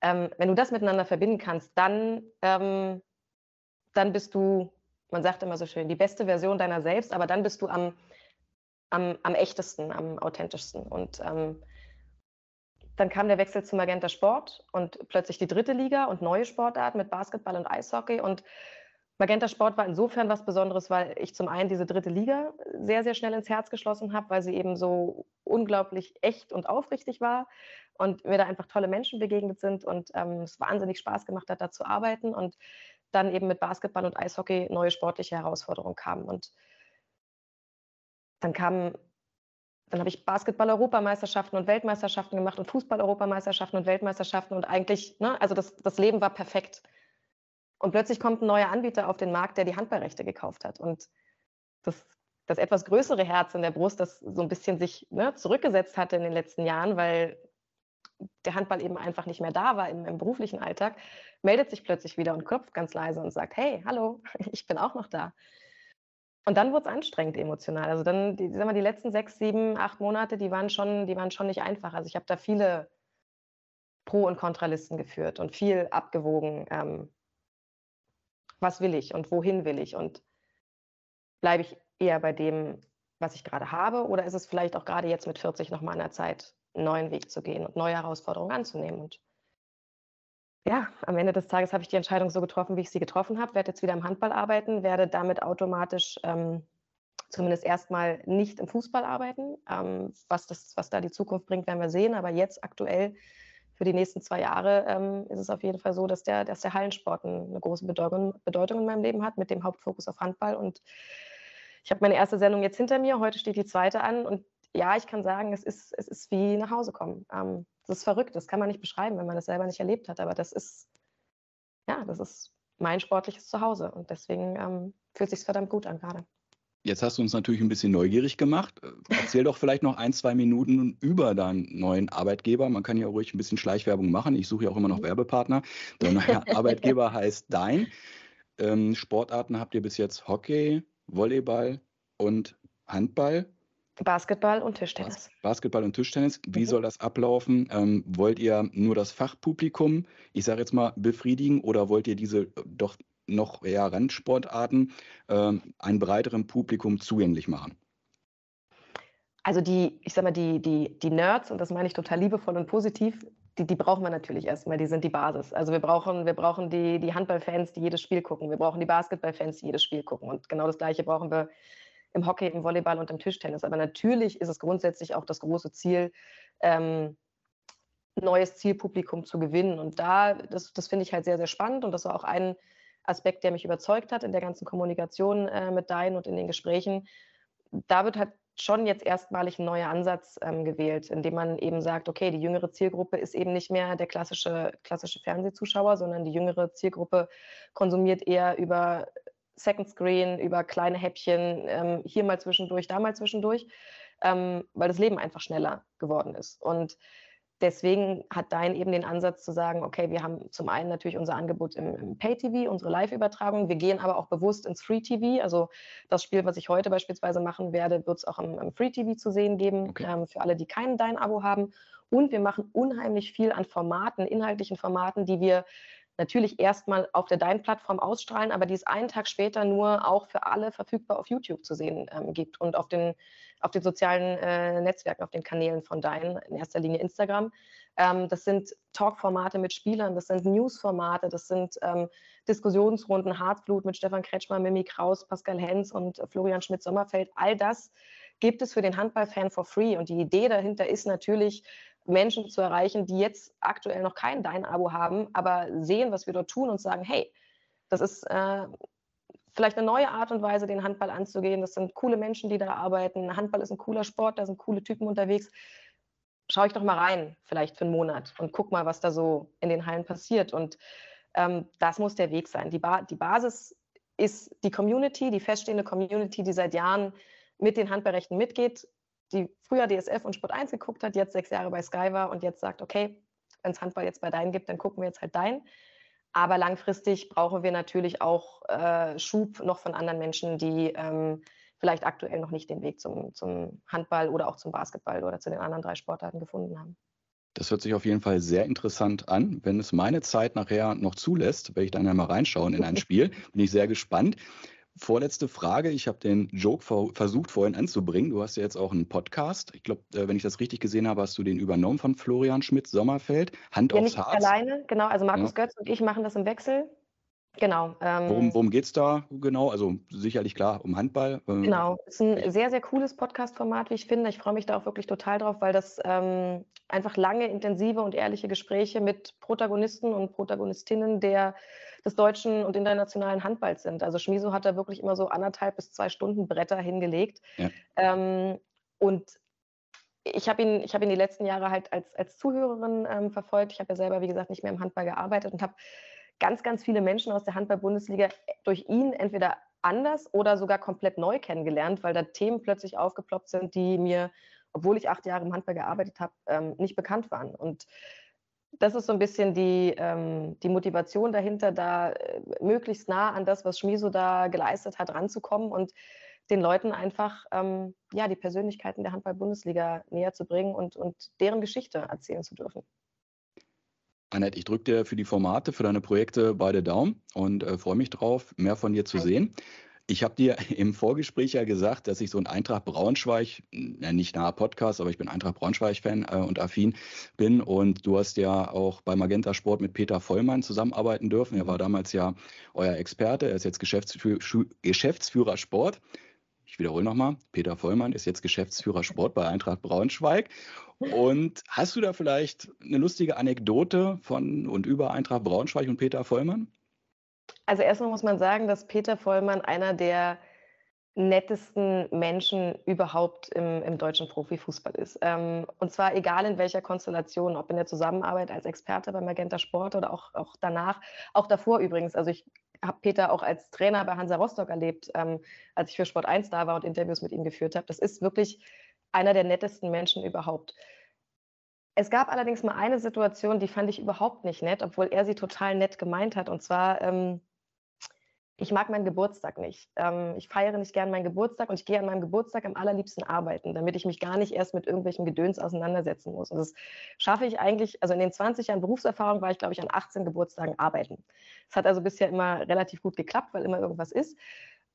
Ähm, wenn du das miteinander verbinden kannst, dann, ähm, dann bist du, man sagt immer so schön, die beste Version deiner selbst, aber dann bist du am, am, am echtesten, am authentischsten. Und ähm, dann kam der Wechsel zum Magenta Sport und plötzlich die dritte Liga und neue Sportarten mit Basketball und Eishockey. Und Magenta Sport war insofern was Besonderes, weil ich zum einen diese dritte Liga sehr, sehr schnell ins Herz geschlossen habe, weil sie eben so unglaublich echt und aufrichtig war und mir da einfach tolle Menschen begegnet sind und ähm, es wahnsinnig Spaß gemacht hat, da zu arbeiten und dann eben mit Basketball und Eishockey neue sportliche Herausforderungen kamen. Und dann kamen, dann habe ich Basketball-Europameisterschaften und Weltmeisterschaften gemacht und Fußball-Europameisterschaften und Weltmeisterschaften und eigentlich, ne, also das, das Leben war perfekt. Und plötzlich kommt ein neuer Anbieter auf den Markt, der die Handballrechte gekauft hat. Und das, das etwas größere Herz in der Brust, das so ein bisschen sich ne, zurückgesetzt hatte in den letzten Jahren, weil der Handball eben einfach nicht mehr da war im, im, beruflichen Alltag, meldet sich plötzlich wieder und klopft ganz leise und sagt, hey, hallo, ich bin auch noch da. Und dann wurde es anstrengend emotional. Also dann, die, sag mal, die letzten sechs, sieben, acht Monate, die waren schon, die waren schon nicht einfach. Also ich habe da viele Pro- und Kontralisten geführt und viel abgewogen. Ähm, was will ich und wohin will ich? Und bleibe ich eher bei dem, was ich gerade habe, oder ist es vielleicht auch gerade jetzt mit 40 nochmal an der Zeit, einen neuen Weg zu gehen und neue Herausforderungen anzunehmen? Und ja, am Ende des Tages habe ich die Entscheidung so getroffen, wie ich sie getroffen habe, werde jetzt wieder im Handball arbeiten, werde damit automatisch ähm, zumindest erstmal nicht im Fußball arbeiten. Ähm, was, das, was da die Zukunft bringt, werden wir sehen. Aber jetzt aktuell für die nächsten zwei Jahre ähm, ist es auf jeden Fall so, dass der, dass der Hallensport eine große Bedeutung, Bedeutung in meinem Leben hat, mit dem Hauptfokus auf Handball. Und ich habe meine erste Sendung jetzt hinter mir, heute steht die zweite an. Und ja, ich kann sagen, es ist, es ist wie nach Hause kommen. Ähm, das ist verrückt, das kann man nicht beschreiben, wenn man das selber nicht erlebt hat. Aber das ist, ja, das ist mein sportliches Zuhause. Und deswegen ähm, fühlt sich verdammt gut an gerade. Jetzt hast du uns natürlich ein bisschen neugierig gemacht. Erzähl doch vielleicht noch ein, zwei Minuten über deinen neuen Arbeitgeber. Man kann ja ruhig ein bisschen Schleichwerbung machen. Ich suche ja auch immer noch mhm. Werbepartner. Dein neuer Arbeitgeber heißt Dein. Ähm, Sportarten habt ihr bis jetzt Hockey, Volleyball und Handball. Basketball und Tischtennis. Basketball und Tischtennis. Wie mhm. soll das ablaufen? Ähm, wollt ihr nur das Fachpublikum, ich sage jetzt mal, befriedigen oder wollt ihr diese doch noch eher Randsportarten äh, einem breiteren Publikum zugänglich machen? Also die, ich sag mal, die, die, die Nerds, und das meine ich total liebevoll und positiv, die, die brauchen wir natürlich erstmal, die sind die Basis. Also wir brauchen, wir brauchen die, die Handballfans, die jedes Spiel gucken. Wir brauchen die Basketballfans, die jedes Spiel gucken. Und genau das Gleiche brauchen wir im Hockey, im Volleyball und im Tischtennis. Aber natürlich ist es grundsätzlich auch das große Ziel, ähm, neues Zielpublikum zu gewinnen. Und da, das, das finde ich halt sehr, sehr spannend. Und das war auch ein Aspekt, der mich überzeugt hat in der ganzen Kommunikation äh, mit Dein und in den Gesprächen. Da wird halt schon jetzt erstmalig ein neuer Ansatz ähm, gewählt, indem man eben sagt, okay, die jüngere Zielgruppe ist eben nicht mehr der klassische, klassische Fernsehzuschauer, sondern die jüngere Zielgruppe konsumiert eher über Second Screen, über kleine Häppchen, ähm, hier mal zwischendurch, da mal zwischendurch, ähm, weil das Leben einfach schneller geworden ist. Und deswegen hat Dein eben den Ansatz zu sagen, okay, wir haben zum einen natürlich unser Angebot im, im Pay-TV, unsere Live-Übertragung, wir gehen aber auch bewusst ins Free-TV. Also das Spiel, was ich heute beispielsweise machen werde, wird es auch im, im Free-TV zu sehen geben, okay. ähm, für alle, die kein Dein-Abo haben. Und wir machen unheimlich viel an Formaten, inhaltlichen Formaten, die wir natürlich erstmal auf der Dein-Plattform ausstrahlen, aber die es einen Tag später nur auch für alle verfügbar auf YouTube zu sehen ähm, gibt und auf den, auf den sozialen äh, Netzwerken, auf den Kanälen von Dein, in erster Linie Instagram. Ähm, das sind Talk-Formate mit Spielern, das sind News-Formate, das sind ähm, Diskussionsrunden, Hartblut mit Stefan Kretschmer, Mimi Kraus, Pascal Hens und Florian Schmidt-Sommerfeld. All das gibt es für den Handballfan for free. Und die Idee dahinter ist natürlich, Menschen zu erreichen, die jetzt aktuell noch kein Dein-Abo haben, aber sehen, was wir dort tun und sagen, hey, das ist äh, vielleicht eine neue Art und Weise, den Handball anzugehen. Das sind coole Menschen, die da arbeiten. Handball ist ein cooler Sport, da sind coole Typen unterwegs. Schau ich doch mal rein, vielleicht für einen Monat und guck mal, was da so in den Hallen passiert. Und ähm, das muss der Weg sein. Die, ba die Basis ist die Community, die feststehende Community, die seit Jahren mit den Handballrechten mitgeht, die früher DSF und Sport 1 geguckt hat, jetzt sechs Jahre bei Sky war und jetzt sagt, okay, wenn es Handball jetzt bei Dein gibt, dann gucken wir jetzt halt Dein. Aber langfristig brauchen wir natürlich auch äh, Schub noch von anderen Menschen, die ähm, vielleicht aktuell noch nicht den Weg zum, zum Handball oder auch zum Basketball oder zu den anderen drei Sportarten gefunden haben. Das hört sich auf jeden Fall sehr interessant an. Wenn es meine Zeit nachher noch zulässt, werde ich dann einmal reinschauen in ein Spiel. Bin ich sehr gespannt. Vorletzte Frage. Ich habe den Joke versucht vorhin anzubringen. Du hast ja jetzt auch einen Podcast. Ich glaube, äh, wenn ich das richtig gesehen habe, hast du den übernommen von Florian Schmidt, Sommerfeld. Hand ja, aufs nicht Harz. alleine, genau. Also Markus ja. Götz und ich machen das im Wechsel. Genau. Ähm, worum worum geht es da genau? Also sicherlich klar um Handball. Ähm, genau, es ist ein sehr, sehr cooles Podcast-Format, wie ich finde. Ich freue mich da auch wirklich total drauf, weil das ähm, einfach lange, intensive und ehrliche Gespräche mit Protagonisten und Protagonistinnen der, des deutschen und internationalen Handballs sind. Also Schmiso hat da wirklich immer so anderthalb bis zwei Stunden Bretter hingelegt. Ja. Ähm, und ich habe ihn, hab ihn die letzten Jahre halt als, als Zuhörerin ähm, verfolgt. Ich habe ja selber, wie gesagt, nicht mehr im Handball gearbeitet und habe ganz, ganz viele Menschen aus der Handball-Bundesliga durch ihn entweder anders oder sogar komplett neu kennengelernt, weil da Themen plötzlich aufgeploppt sind, die mir, obwohl ich acht Jahre im Handball gearbeitet habe, ähm, nicht bekannt waren. Und das ist so ein bisschen die, ähm, die Motivation dahinter, da äh, möglichst nah an das, was Schmiso da geleistet hat, ranzukommen und den Leuten einfach ähm, ja, die Persönlichkeiten der Handball-Bundesliga näher zu bringen und, und deren Geschichte erzählen zu dürfen. Annette, ich drücke dir für die Formate, für deine Projekte beide Daumen und äh, freue mich drauf, mehr von dir zu sehen. Ich habe dir im Vorgespräch ja gesagt, dass ich so ein Eintracht Braunschweig, nicht nahe Podcast, aber ich bin Eintracht Braunschweig-Fan äh, und affin bin. Und du hast ja auch bei Magenta Sport mit Peter Vollmann zusammenarbeiten dürfen. Er war damals ja euer Experte. Er ist jetzt Geschäftsführer, Geschäftsführer Sport ich wiederhole nochmal, Peter Vollmann ist jetzt Geschäftsführer Sport bei Eintracht Braunschweig. Und hast du da vielleicht eine lustige Anekdote von und über Eintracht Braunschweig und Peter Vollmann? Also erstmal muss man sagen, dass Peter Vollmann einer der nettesten Menschen überhaupt im, im deutschen Profifußball ist. Ähm, und zwar egal in welcher Konstellation, ob in der Zusammenarbeit als Experte bei Magenta Sport oder auch, auch danach, auch davor übrigens. Also ich habe Peter auch als Trainer bei Hansa Rostock erlebt, ähm, als ich für Sport 1 da war und Interviews mit ihm geführt habe. Das ist wirklich einer der nettesten Menschen überhaupt. Es gab allerdings mal eine Situation, die fand ich überhaupt nicht nett, obwohl er sie total nett gemeint hat. Und zwar ähm, ich mag meinen Geburtstag nicht. Ähm, ich feiere nicht gern meinen Geburtstag und ich gehe an meinem Geburtstag am allerliebsten arbeiten, damit ich mich gar nicht erst mit irgendwelchen Gedöns auseinandersetzen muss. Und das schaffe ich eigentlich, also in den 20 Jahren Berufserfahrung war ich, glaube ich, an 18 Geburtstagen arbeiten. Es hat also bisher immer relativ gut geklappt, weil immer irgendwas ist.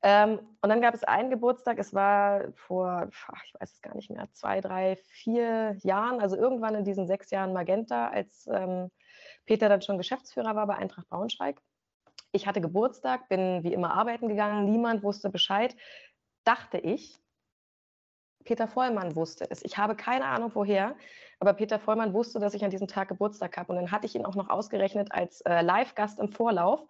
Ähm, und dann gab es einen Geburtstag, es war vor, ich weiß es gar nicht mehr, zwei, drei, vier Jahren, also irgendwann in diesen sechs Jahren Magenta, als ähm, Peter dann schon Geschäftsführer war bei Eintracht Braunschweig. Ich hatte Geburtstag, bin wie immer arbeiten gegangen, niemand wusste Bescheid. Dachte ich, Peter Vollmann wusste es. Ich habe keine Ahnung woher, aber Peter Vollmann wusste, dass ich an diesem Tag Geburtstag habe. Und dann hatte ich ihn auch noch ausgerechnet als äh, Live-Gast im Vorlauf.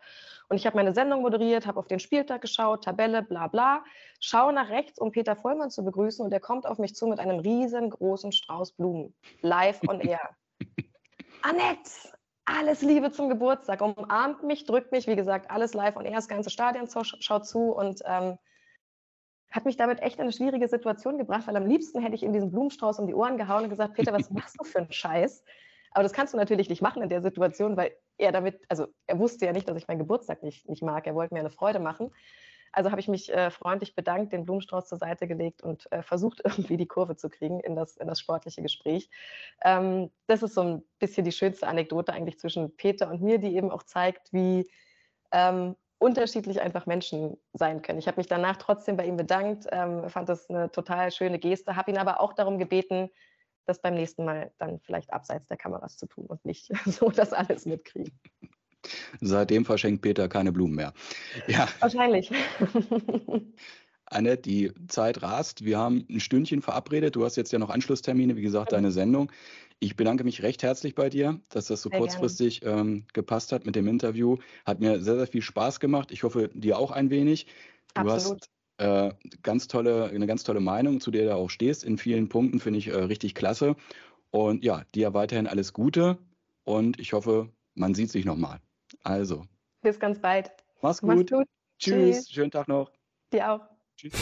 Und ich habe meine Sendung moderiert, habe auf den Spieltag geschaut, Tabelle, bla bla. Schaue nach rechts, um Peter Vollmann zu begrüßen. Und er kommt auf mich zu mit einem riesengroßen Strauß Blumen. Live on air. Annette, alles Liebe zum Geburtstag, umarmt mich, drückt mich, wie gesagt, alles live und er das ganze Stadion schaut zu und ähm, hat mich damit echt in eine schwierige Situation gebracht, weil am liebsten hätte ich ihm diesen Blumenstrauß um die Ohren gehauen und gesagt, Peter, was machst du für einen Scheiß? Aber das kannst du natürlich nicht machen in der Situation, weil er damit, also er wusste ja nicht, dass ich meinen Geburtstag nicht, nicht mag. Er wollte mir eine Freude machen. Also habe ich mich äh, freundlich bedankt, den Blumenstrauß zur Seite gelegt und äh, versucht, irgendwie die Kurve zu kriegen in das, in das sportliche Gespräch. Ähm, das ist so ein bisschen die schönste Anekdote eigentlich zwischen Peter und mir, die eben auch zeigt, wie ähm, unterschiedlich einfach Menschen sein können. Ich habe mich danach trotzdem bei ihm bedankt, ähm, fand das eine total schöne Geste, habe ihn aber auch darum gebeten, das beim nächsten Mal dann vielleicht abseits der Kameras zu tun und nicht so das alles mitkriegen. Seitdem verschenkt Peter keine Blumen mehr. Ja. Wahrscheinlich. Annette, die Zeit rast. Wir haben ein Stündchen verabredet. Du hast jetzt ja noch Anschlusstermine, wie gesagt, deine Sendung. Ich bedanke mich recht herzlich bei dir, dass das so sehr kurzfristig ähm, gepasst hat mit dem Interview. Hat mir sehr, sehr viel Spaß gemacht. Ich hoffe, dir auch ein wenig. Du Absolut. hast äh, ganz tolle, eine ganz tolle Meinung, zu der du auch stehst. In vielen Punkten finde ich äh, richtig klasse. Und ja, dir weiterhin alles Gute. Und ich hoffe, man sieht sich nochmal. Also. Bis ganz bald. Mach's gut. Mach's gut. Tschüss. Tschüss. Schönen Tag noch. Dir auch. Tschüss.